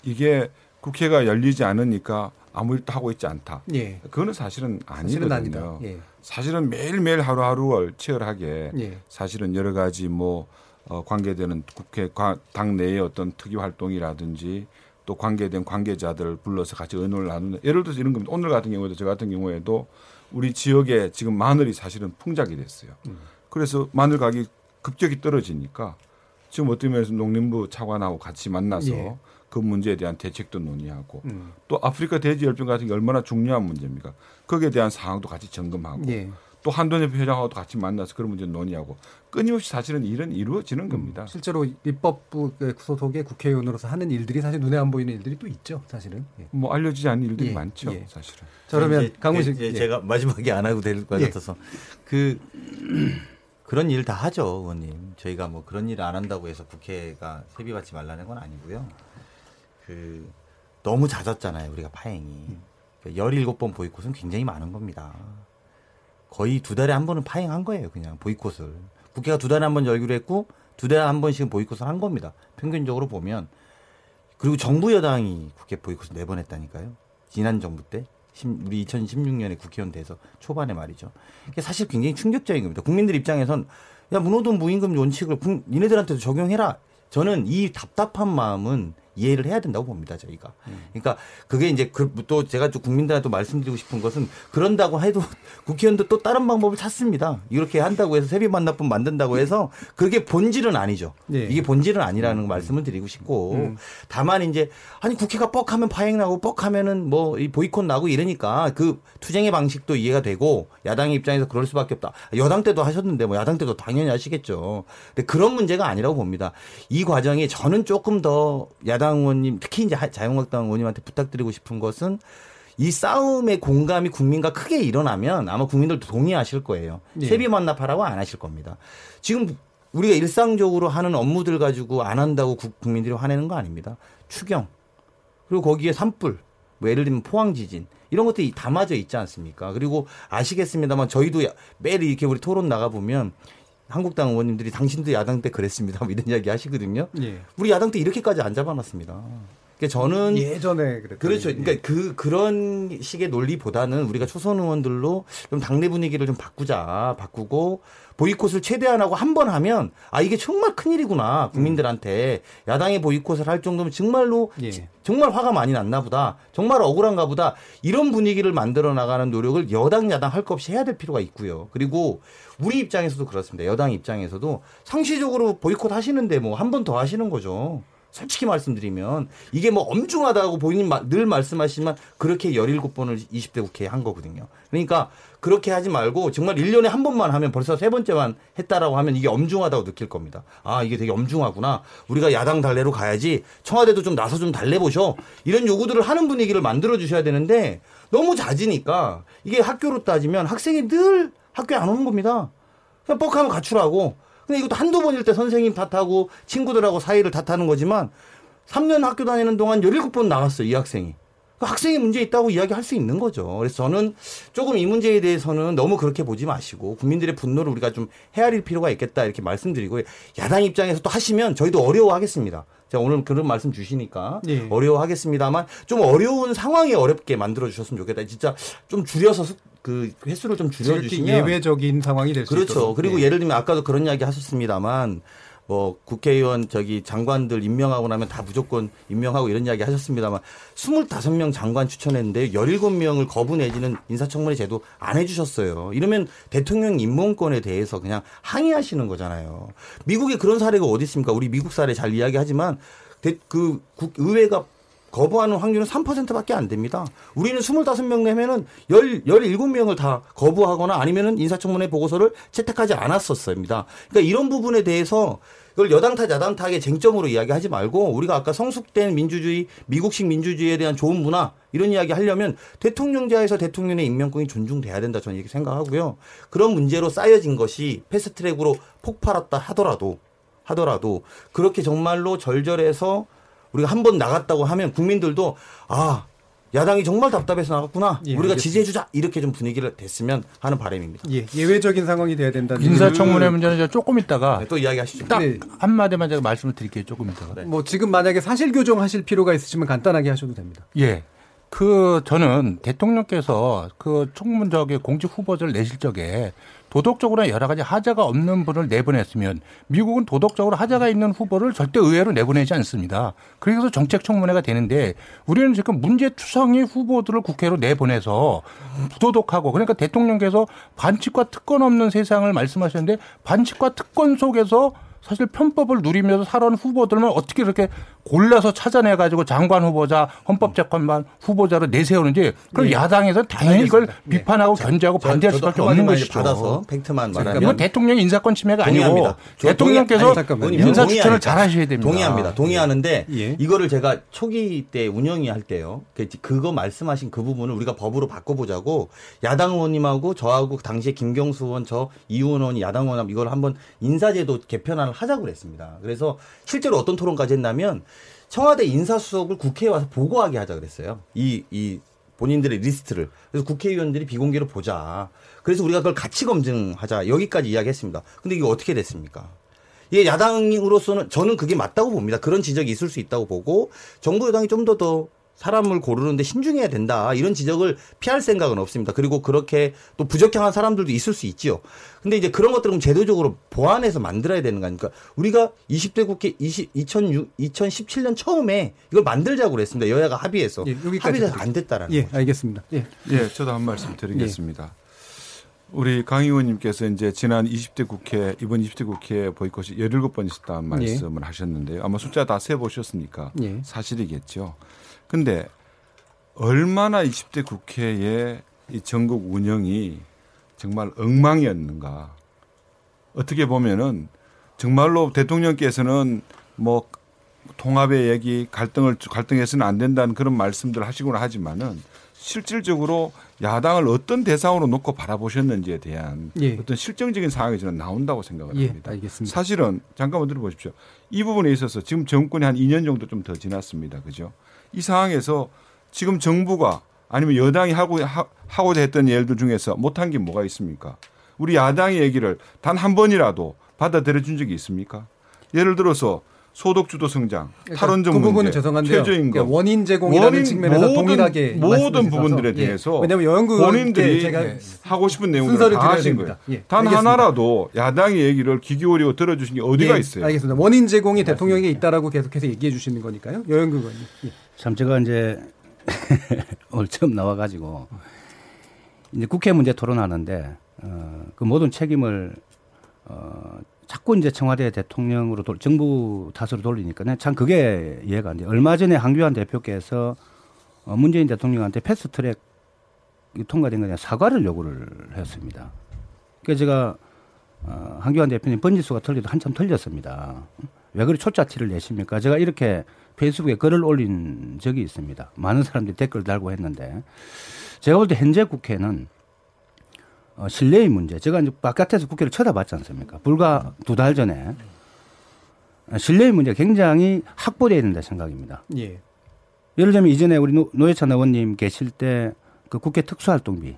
이게 국회가 열리지 않으니까 아무 일도 하고 있지 않다. 예. 그거는 사실은 사실은 아니거든요. 아니다. 예. 사실은 매일매일 하루하루를 치열하게 예. 사실은 여러 가지 뭐 어, 관계되는 국회 과- 당 내의 어떤 특위 활동이라든지 또 관계된 관계자들 불러서 같이 의논을 나누는 예를 들어서 이런 겁니다. 오늘 같은 경우에도 저 같은 경우에도 우리 지역에 지금 마늘이 사실은 풍작이 됐어요. 음. 그래서 마늘 가격이 급격히 떨어지니까 지금 어떤 면에서 농림부 차관하고 같이 만나서 예. 그 문제에 대한 대책도 논의하고 음. 또 아프리카 돼지 열병 같은 게 얼마나 중요한 문제입니까? 거기에 대한 상황도 같이 점검하고 예. 또 한돈협회 회장하고도 같이 만나서 그런 문제 논의하고 끊임없이 사실은 일은 이루어지는 겁니다. 실제로 입법부 그 소속의 국회의원으로서 하는 일들이 사실 눈에 안 보이는 일들이 또 있죠, 사실은. 예. 뭐 알려지지 않는 일들이 예, 많죠, 예. 사실은. 자, 그러면 이제 강훈 씨, 예, 예. 제가 마지막에 안 하고 될것 예. 같아서 그 <clears throat> 그런 일 다 하죠, 의원님. 저희가 뭐 그런 일을 안 한다고 해서 국회가 세비 받지 말라는 건 아니고요. 그 너무 잦았잖아요, 우리가 파행이. 그러니까 17번 보이콧은 굉장히 많은 겁니다. 거의 두 달에 한 번은 파행한 거예요, 그냥 보이콧을. 국회가 두 달에 한 번 열기로 했고 두 달에 한 번씩은 보이콧을 한 겁니다. 평균적으로 보면 그리고 정부 여당이 국회 보이콧을 네 번 했다니까요. 지난 정부 때 심- 우리 2016년에 국회의원 돼서 초반에 말이죠. 사실 굉장히 충격적인 겁니다. 국민들 입장에선 야 문호돈 무임금 원칙을 국- 니네들한테도 적용해라. 저는 이 답답한 마음은 이해를 해야 된다고 봅니다, 저희가. 그러니까 그게 이제 그 또 제가 좀 국민들한테 또 말씀드리고 싶은 것은 그런다고 해도 <laughs> 국회의원도 또 다른 방법을 찾습니다. 이렇게 한다고 해서 세비 반납분 만든다고 해서 그게 본질은 아니죠. 네. 이게 본질은 아니라는 말씀을 드리고 싶고 음. 다만 이제 아니 국회가 뻑하면 파행 나고 뻑하면은 뭐 이 보이콧 나고 이러니까 그 투쟁의 방식도 이해가 되고 야당의 입장에서 그럴 수밖에 없다. 여당 때도 하셨는데 뭐 야당 때도 당연히 하시겠죠. 근데 그런 문제가 아니라고 봅니다. 이 과정이 저는 조금 더 야당 의원님 특히 이제 하- 자유한국당 의원님한테 부탁드리고 싶은 것은 이 싸움의 공감이 국민과 크게 일어나면 아마 국민들도 동의하실 거예요. 예. 세비 반납하라고 안 하실 겁니다. 지금 우리가 일상적으로 하는 업무들 가지고 안 한다고 국- 국민들이 화내는 거 아닙니다. 추경 그리고 거기에 산불 뭐 예를 들면 포항 지진 이런 것들이 담아져 있지 않습니까? 그리고 아시겠습니다만 저희도 야- 매일 이렇게 우리 토론 나가 보면 한국당 의원님들이 당신도 야당 때 그랬습니다. <laughs> 뭐 이런 이야기 하시거든요. 예. 우리 야당 때 이렇게까지 안 잡아놨습니다. 그러니까 저는 예전에 그랬죠. 그렇죠. 그러니까 그 그런 식의 논리보다는 우리가 초선 의원들로 좀 당내 분위기를 좀 바꾸자, 바꾸고 보이콧을 최대한 하고 한 번 하면 아 이게 정말 큰 일이구나 국민들한테 야당의 보이콧을 할 정도면 정말로 예. 정말 화가 많이 났나 보다. 정말 억울한가 보다. 이런 분위기를 만들어 나가는 노력을 여당 야당 할 것 없이 해야 될 필요가 있고요. 그리고 우리 입장에서도 그렇습니다. 여당 입장에서도 상시적으로 보이콧 하시는데 뭐 한 번 더 하시는 거죠. 솔직히 말씀드리면 이게 뭐 엄중하다고 본인 마- 늘 말씀하시지만 그렇게 17번을 20대 국회에 한 거거든요. 그러니까 그렇게 하지 말고 정말 1년에 한 번만 하면 벌써 세 번째만 했다라고 하면 이게 엄중하다고 느낄 겁니다. 아, 이게 되게 엄중하구나. 우리가 야당 달래로 가야지. 청와대도 좀 나서 좀 달래보셔. 이런 요구들을 하는 분위기를 만들어 주셔야 되는데 너무 잦으니까 이게 학교로 따지면 학생이 늘 학교에 안 오는 겁니다. 그냥 뻑하면 가출하고. 근데 이것도 한두 번일 때 선생님 탓하고 친구들하고 사이를 탓하는 거지만 3년 학교 다니는 동안 17번 나갔어요, 이 학생이. 그 학생이 문제 있다고 이야기할 수 있는 거죠. 그래서 저는 조금 이 문제에 대해서는 너무 그렇게 보지 마시고 국민들의 분노를 우리가 좀 헤아릴 필요가 있겠다 이렇게 말씀드리고 야당 입장에서 또 하시면 저희도 어려워하겠습니다. 제가 오늘 그런 말씀 주시니까 예. 어려워하겠습니다만 좀 어려운 상황이 어렵게 만들어 주셨으면 좋겠다. 진짜 좀 줄여서 수- 그 횟수를 좀 줄여주시면 예외적인 상황이 될수 있도록. 그렇죠. 그리고 예. 예를 들면 아까도 그런 이야기 하셨습니다만 뭐 국회의원 저기 장관들 임명하고 나면 다 무조건 임명하고 이런 이야기 하셨습니다만 25명 장관 추천했는데 17명을 거부 내지는 인사청문회 제도 안 해주셨어요. 이러면 대통령 임명권에 대해서 그냥 항의하시는 거잖아요. 미국에 그런 사례가 어디 있습니까? 우리 미국 사례 잘 이야기하지만 대- 그 국- 의회가 거부하는 확률은 3%밖에 안 됩니다. 우리는 25명 내면은 10, 17명을 다 거부하거나 아니면은 인사청문회 보고서를 채택하지 않았었습니다. 그러니까 이런 부분에 대해서 이걸 여당 탓 야당 탓의 쟁점으로 이야기하지 말고 우리가 아까 성숙된 민주주의, 미국식 민주주의에 대한 좋은 문화 이런 이야기 하려면 대통령자에서 대통령의 임명권이 존중돼야 된다 저는 이렇게 생각하고요. 그런 문제로 쌓여진 것이 패스트트랙으로 폭발했다 하더라도 하더라도 그렇게 정말로 절절해서 우리가 한 번 나갔다고 하면 국민들도 아 야당이 정말 답답해서 나갔구나. 예, 우리가 알겠습니다. 지지해주자. 이렇게 좀 분위기를 됐으면 하는 바람입니다. 예, 예외적인 상황이 돼야 된다는 인사청문회 문제는 제가 조금 있다가 네, 또 이야기하시죠. 딱 네. 한마디만 제가 말씀을 드릴게요. 조금 있다가. 뭐 지금 만약에 사실 교정하실 필요가 있으시면 간단하게 하셔도 됩니다. 예. 그 저는 대통령께서 그 총문적의 공직 후보자를 내실 적에 도덕적으로 여러 가지 하자가 없는 분을 내보냈으면 미국은 도덕적으로 하자가 있는 후보를 절대 의외로 내보내지 않습니다. 그래서 정책 청문회가 되는데 우리는 지금 문제 투성이 후보들을 국회로 내보내서 부도덕하고 그러니까 대통령께서 반칙과 특권 없는 세상을 말씀하셨는데 반칙과 특권 속에서 사실 편법을 누리면서 살아온 후보들만 어떻게 이렇게 골라서 찾아내 가지고 장관 후보자, 헌법재판관 후보자로 내세우는지 그럼 네. 야당에서 당연히 이걸. 네. 비판하고 견제하고 저- 반대할 수밖에 없는 것이죠. 받아서 팩트만 말하면 이건 대통령 인사권 침해가 아니고 동의합니다. 저 대통령께서 아니. 인사. 추천을 잘 하셔야 됩니다. 동의합니다. 동의하는데 예. 이거를 제가 초기 때 운영이 할 때요. 그- 그거 말씀하신 그 부분을 우리가 법으로 바꿔보자고 야당 의원님하고 저하고 당시에 김경수 의원, 저 이의원 의원이 야당 의원 이걸 한번 인사제도 개편안을 하자고 그랬습니다. 그래서 실제로 어떤 토론까지 했냐면 청와대 인사수석을 국회에 와서 보고하게 하자 그랬어요. 이, 이 본인들의 리스트를. 그래서 국회의원들이 비공개로 보자. 그래서 우리가 그걸 같이 검증하자. 여기까지 이야기했습니다. 근데 이게 어떻게 됐습니까? 이게 야당으로서는 저는 그게 맞다고 봅니다. 그런 지적이 있을 수 있다고 보고 정부 여당이 좀 더더 사람을 고르는데 신중해야 된다. 이런 지적을 피할 생각은 없습니다. 그리고 그렇게 또 부적향한 사람들도 있을 수 있지요. 근데 이제 그런 것들은 제도적으로 보완해서 만들어야 되는 거 아닙니까? 우리가 20대 국회 20, 2006, 2017년 처음에 이걸 만들자고 그랬습니다. 여야가 합의해서. 예, 드릴게요. 안 됐다라는 예, 거죠. 알겠습니다. 예. 예, 저도 한 말씀 드리겠습니다. 우리 강 의원님께서 이제 지난 20대 국회 이번 20대 국회 보이콧이 17번 있었다는 말씀을 하셨는데요. 아마 숫자 다 세 보셨으니까 예. 사실이겠죠. 근데 얼마나 20대 국회의 이 전국 운영이 정말 엉망이었는가. 어떻게 보면은 정말로 대통령께서는 뭐 통합의 얘기, 갈등을 갈등해서는 안 된다는 그런 말씀들을 하시곤 하지만은 실질적으로 야당을 어떤 대상으로 놓고 바라보셨는지에 대한 예. 어떤 실정적인 상황이 저는 나온다고 생각을 예, 합니다. 알겠습니다. 사실은 잠깐만 들어보십시오. 이 부분에 있어서 지금 정권이 한 2년 정도 좀 더 지났습니다. 그죠? 이 상황에서 지금 정부가 아니면 여당이 하고 하, 하고자 했던 일들 중에서 못한 게 뭐가 있습니까? 우리 야당의 얘기를 단 한 번이라도 받아들여 준 적이 있습니까? 예를 들어서 소득주도 성장, 탈원전 그 부분은 문제, 죄송한데요. 최저임금, 그러니까 원인 제공이라는 원인 측면에서 모든- 동일하게 모든. 부분들에 예. 대해서 왜냐하면 여영구 본인들이 의원께 제가 네, 하고 싶은 내용들을 순서를 다 하신 됩니다. 거예요. 예, 단 알겠습니다. 하나라도 야당의 얘기를 귀 기울이고 들어주신 게 어디가 예, 있어요? 알겠습니다. 원인 제공이 대통령에게 있다라고 계속해서 얘기해 주시는 거니까요. 여영구 의원님. 예. 참 제가 이제 <laughs> 오늘 처음 나와가지고 이제 국회 문제 토론하는데 어, 그 모든 책임을 어, 자꾸 이제 청와대 대통령으로 돌, 정부 탓으로 돌리니까 참 그게 이해가 안 돼요. 얼마 전에 한교안 대표께서 어, 문재인 대통령한테 패스트트랙 통과된 거냐 사과를 요구를 했습니다. 그래서 제가 어, 한교안 대표님 번지수가 틀려도 한참 틀렸습니다. 왜 그리 초짜티를 내십니까? 제가 이렇게 페이스북에 글을 올린 적이 있습니다. 많은 사람들이 댓글 달고 했는데 제가 볼 때 현재 국회는 어, 신뢰의 문제. 제가 이제 바깥에서 국회를 쳐다봤지 않습니까? 불과 두 달 전에 어, 신뢰의 문제가 굉장히 확보되어야 된다 생각입니다. 예. 예를 들면 이전에 우리 노- 노회찬 의원님 계실 때 그 국회 특수활동비를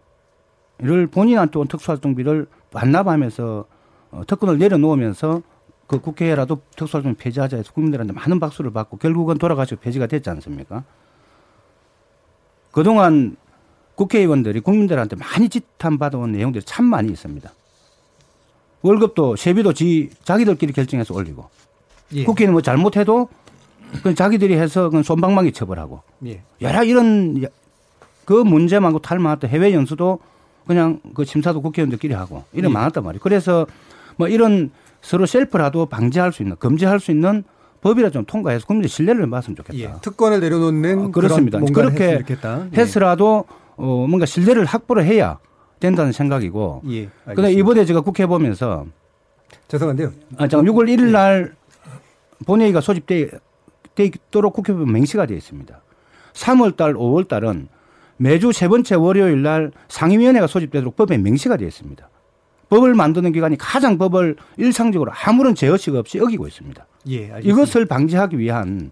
본인한테 온 특수활동비를 반납하면서 어, 특권을 내려놓으면서 그 국회라도 특수활동 폐지하자 해서 국민들한테 많은 박수를 받고 결국은 돌아가시고 폐지가 됐지 않습니까? 그동안 국회의원들이 국민들한테 많이 지탄 받아온 내용들이 참 많이 있습니다. 월급도 세비도 지, 자기들끼리 결정해서 올리고 예. 국회는 뭐 잘못해도 그 자기들이 해서 그 손방망이 처벌하고 예. 여러 이런 야- 그 문제만고 탈만했던 해외 연수도 그냥 그 심사도 국회의원들끼리 하고 이런 예. 많았단 말이에요. 그래서 뭐 이런 서로 셀프라도 방지할 수 있는 금지할 수 있는 법이라 좀 통과해서 국민의 신뢰를 받았으면 좋겠다. 예, 특권을 내려놓는 어, 그렇습니다. 그렇게. 해서라도 어, 뭔가 신뢰를 확보를 해야 된다는 생각이고. 예. 근데 이번에 제가 국회 보면서 죄송한데요. 아, 잠깐 6월 1일 날 본회의가 소집돼 있도록 국회법 명시가 되어 있습니다. 3월 달, 5월 달은 매주 세 번째 월요일 날 상임위원회가 소집되도록 법에 명시가 되어 있습니다. 법을 만드는 기관이 가장 법을 일상적으로 아무런 제어식 없이 어기고 있습니다. 예, 알겠습니다. 이것을 방지하기 위한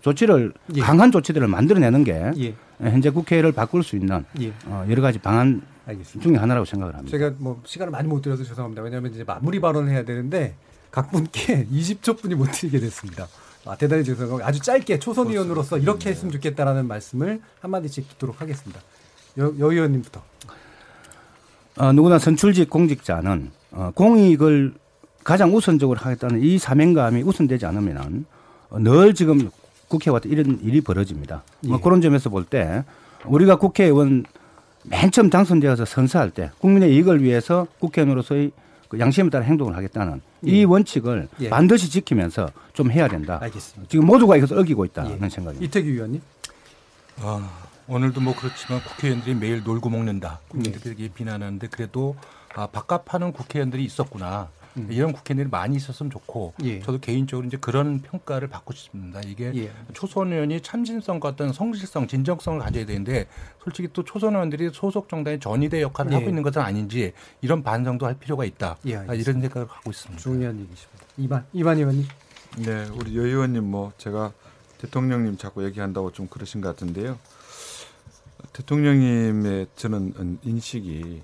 조치를 예. 강한 조치들을 만들어내는 게 예. 현재 국회를 바꿀 수 있는 예. 어, 여러 가지 방안 알겠습니다. 중에 하나라고 생각을 합니다. 제가 뭐 시간을 많이 못 드려서 죄송합니다. 왜냐하면 이제 마무리 발언을 해야 되는데 각 분께 <laughs> 20초 뿐이 못 드리게 됐습니다. 아, 대단히 죄송하고 아주 짧게 초선 의원으로서 이렇게 했으면 좋겠다라는 말씀을 한마디씩 듣도록 하겠습니다. 여, 여 의원님부터. 어, 누구나 선출직 공직자는 어, 공익을 가장 우선적으로 하겠다는 이 사명감이 우선되지 않으면 어, 늘 지금 국회와 이런 일이 벌어집니다. 뭐 예. 그런 점에서 볼 때 우리가 국회의원 맨 처음 당선되어서 선서할 때 국민의 이익을 위해서 국회의원으로서의 그 양심에 따라 행동을 하겠다는 이 원칙을 예. 반드시 지키면서 좀 해야 된다. 알겠습니다. 지금 모두가 이것을 어기고 있다는 예. 생각입니다. 이태규 의원님. 아, 오늘도 뭐 그렇지만 국회의원들이 매일 놀고 먹는다. 국민들이 이렇게 비난하는데 그래도 아, 밥값하는 국회의원들이 있었구나. 이런 국회의원들이 많이 있었으면 좋고 예. 저도 개인적으로 이제 그런 평가를 받고 싶습니다. 이게 예. 초선 의원이 참신성과 어떤 성실성, 진정성을 가져야 되는데 솔직히 또 초선 의원들이 소속 정당의 전위대 역할을 예. 하고 있는 것은 아닌지 이런 반성도 할 필요가 있다. 예, 아. 이런 생각을 하고 있습니다. 중요한 얘기십니다. 이반 이반 의원님. 네, 우리 여 의원님 뭐 제가 대통령님 자꾸 얘기한다고 좀 그러신 것 같은데요. 대통령님의 저는 인식이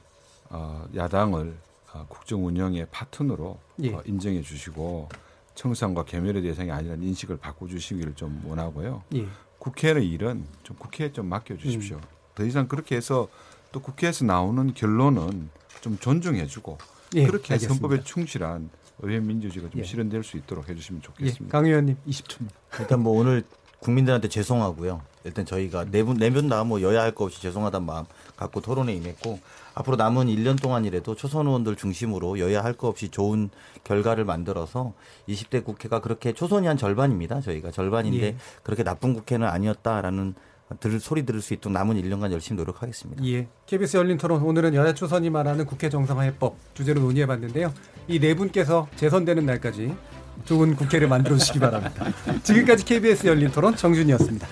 어, 야당을 어, 국정 운영의 파트너로 예. 어, 인정해 주시고 청산과 개멸의 대상이 아니라 인식을 바꿔 주시기를 좀 원하고요. 예. 국회의 일은 좀 국회에 좀 맡겨 주십시오. 음. 더 이상 그렇게 해서 또 국회에서 나오는 결론은 좀 존중해 주고 예, 그렇게 알겠습니다. 헌법에 충실한 의회 민주주의가 좀 예. 실현될 수 있도록 해 주시면 예. 좋겠습니다. 강 의원님 20초입니다. 일단 뭐 오늘 국민들한테 죄송하고요. 일단 저희가 네분 네분 다뭐 여야 할 거 없이 죄송하다는 마음 갖고 토론에 임했고 앞으로 남은 1년 동안이라도 초선 의원들 중심으로 여야 할거 없이 좋은 결과를 만들어서 20대 국회가 그렇게 초선이 한 절반입니다. 저희가 절반인데 예. 그렇게 나쁜 국회는 아니었다라는 들 소리 들을 수 있도록 남은 1년간 열심히 노력하겠습니다. 예. KBS 열린 토론 오늘은 여야 초선이 말하는 국회 정상화해법 주제로 논의해 봤는데요. 이 네 분께서 재선되는 날까지 좋은 국회를 만들어 주시기 바랍니다. <laughs> 지금까지 KBS 열린 토론 정준이었습니다.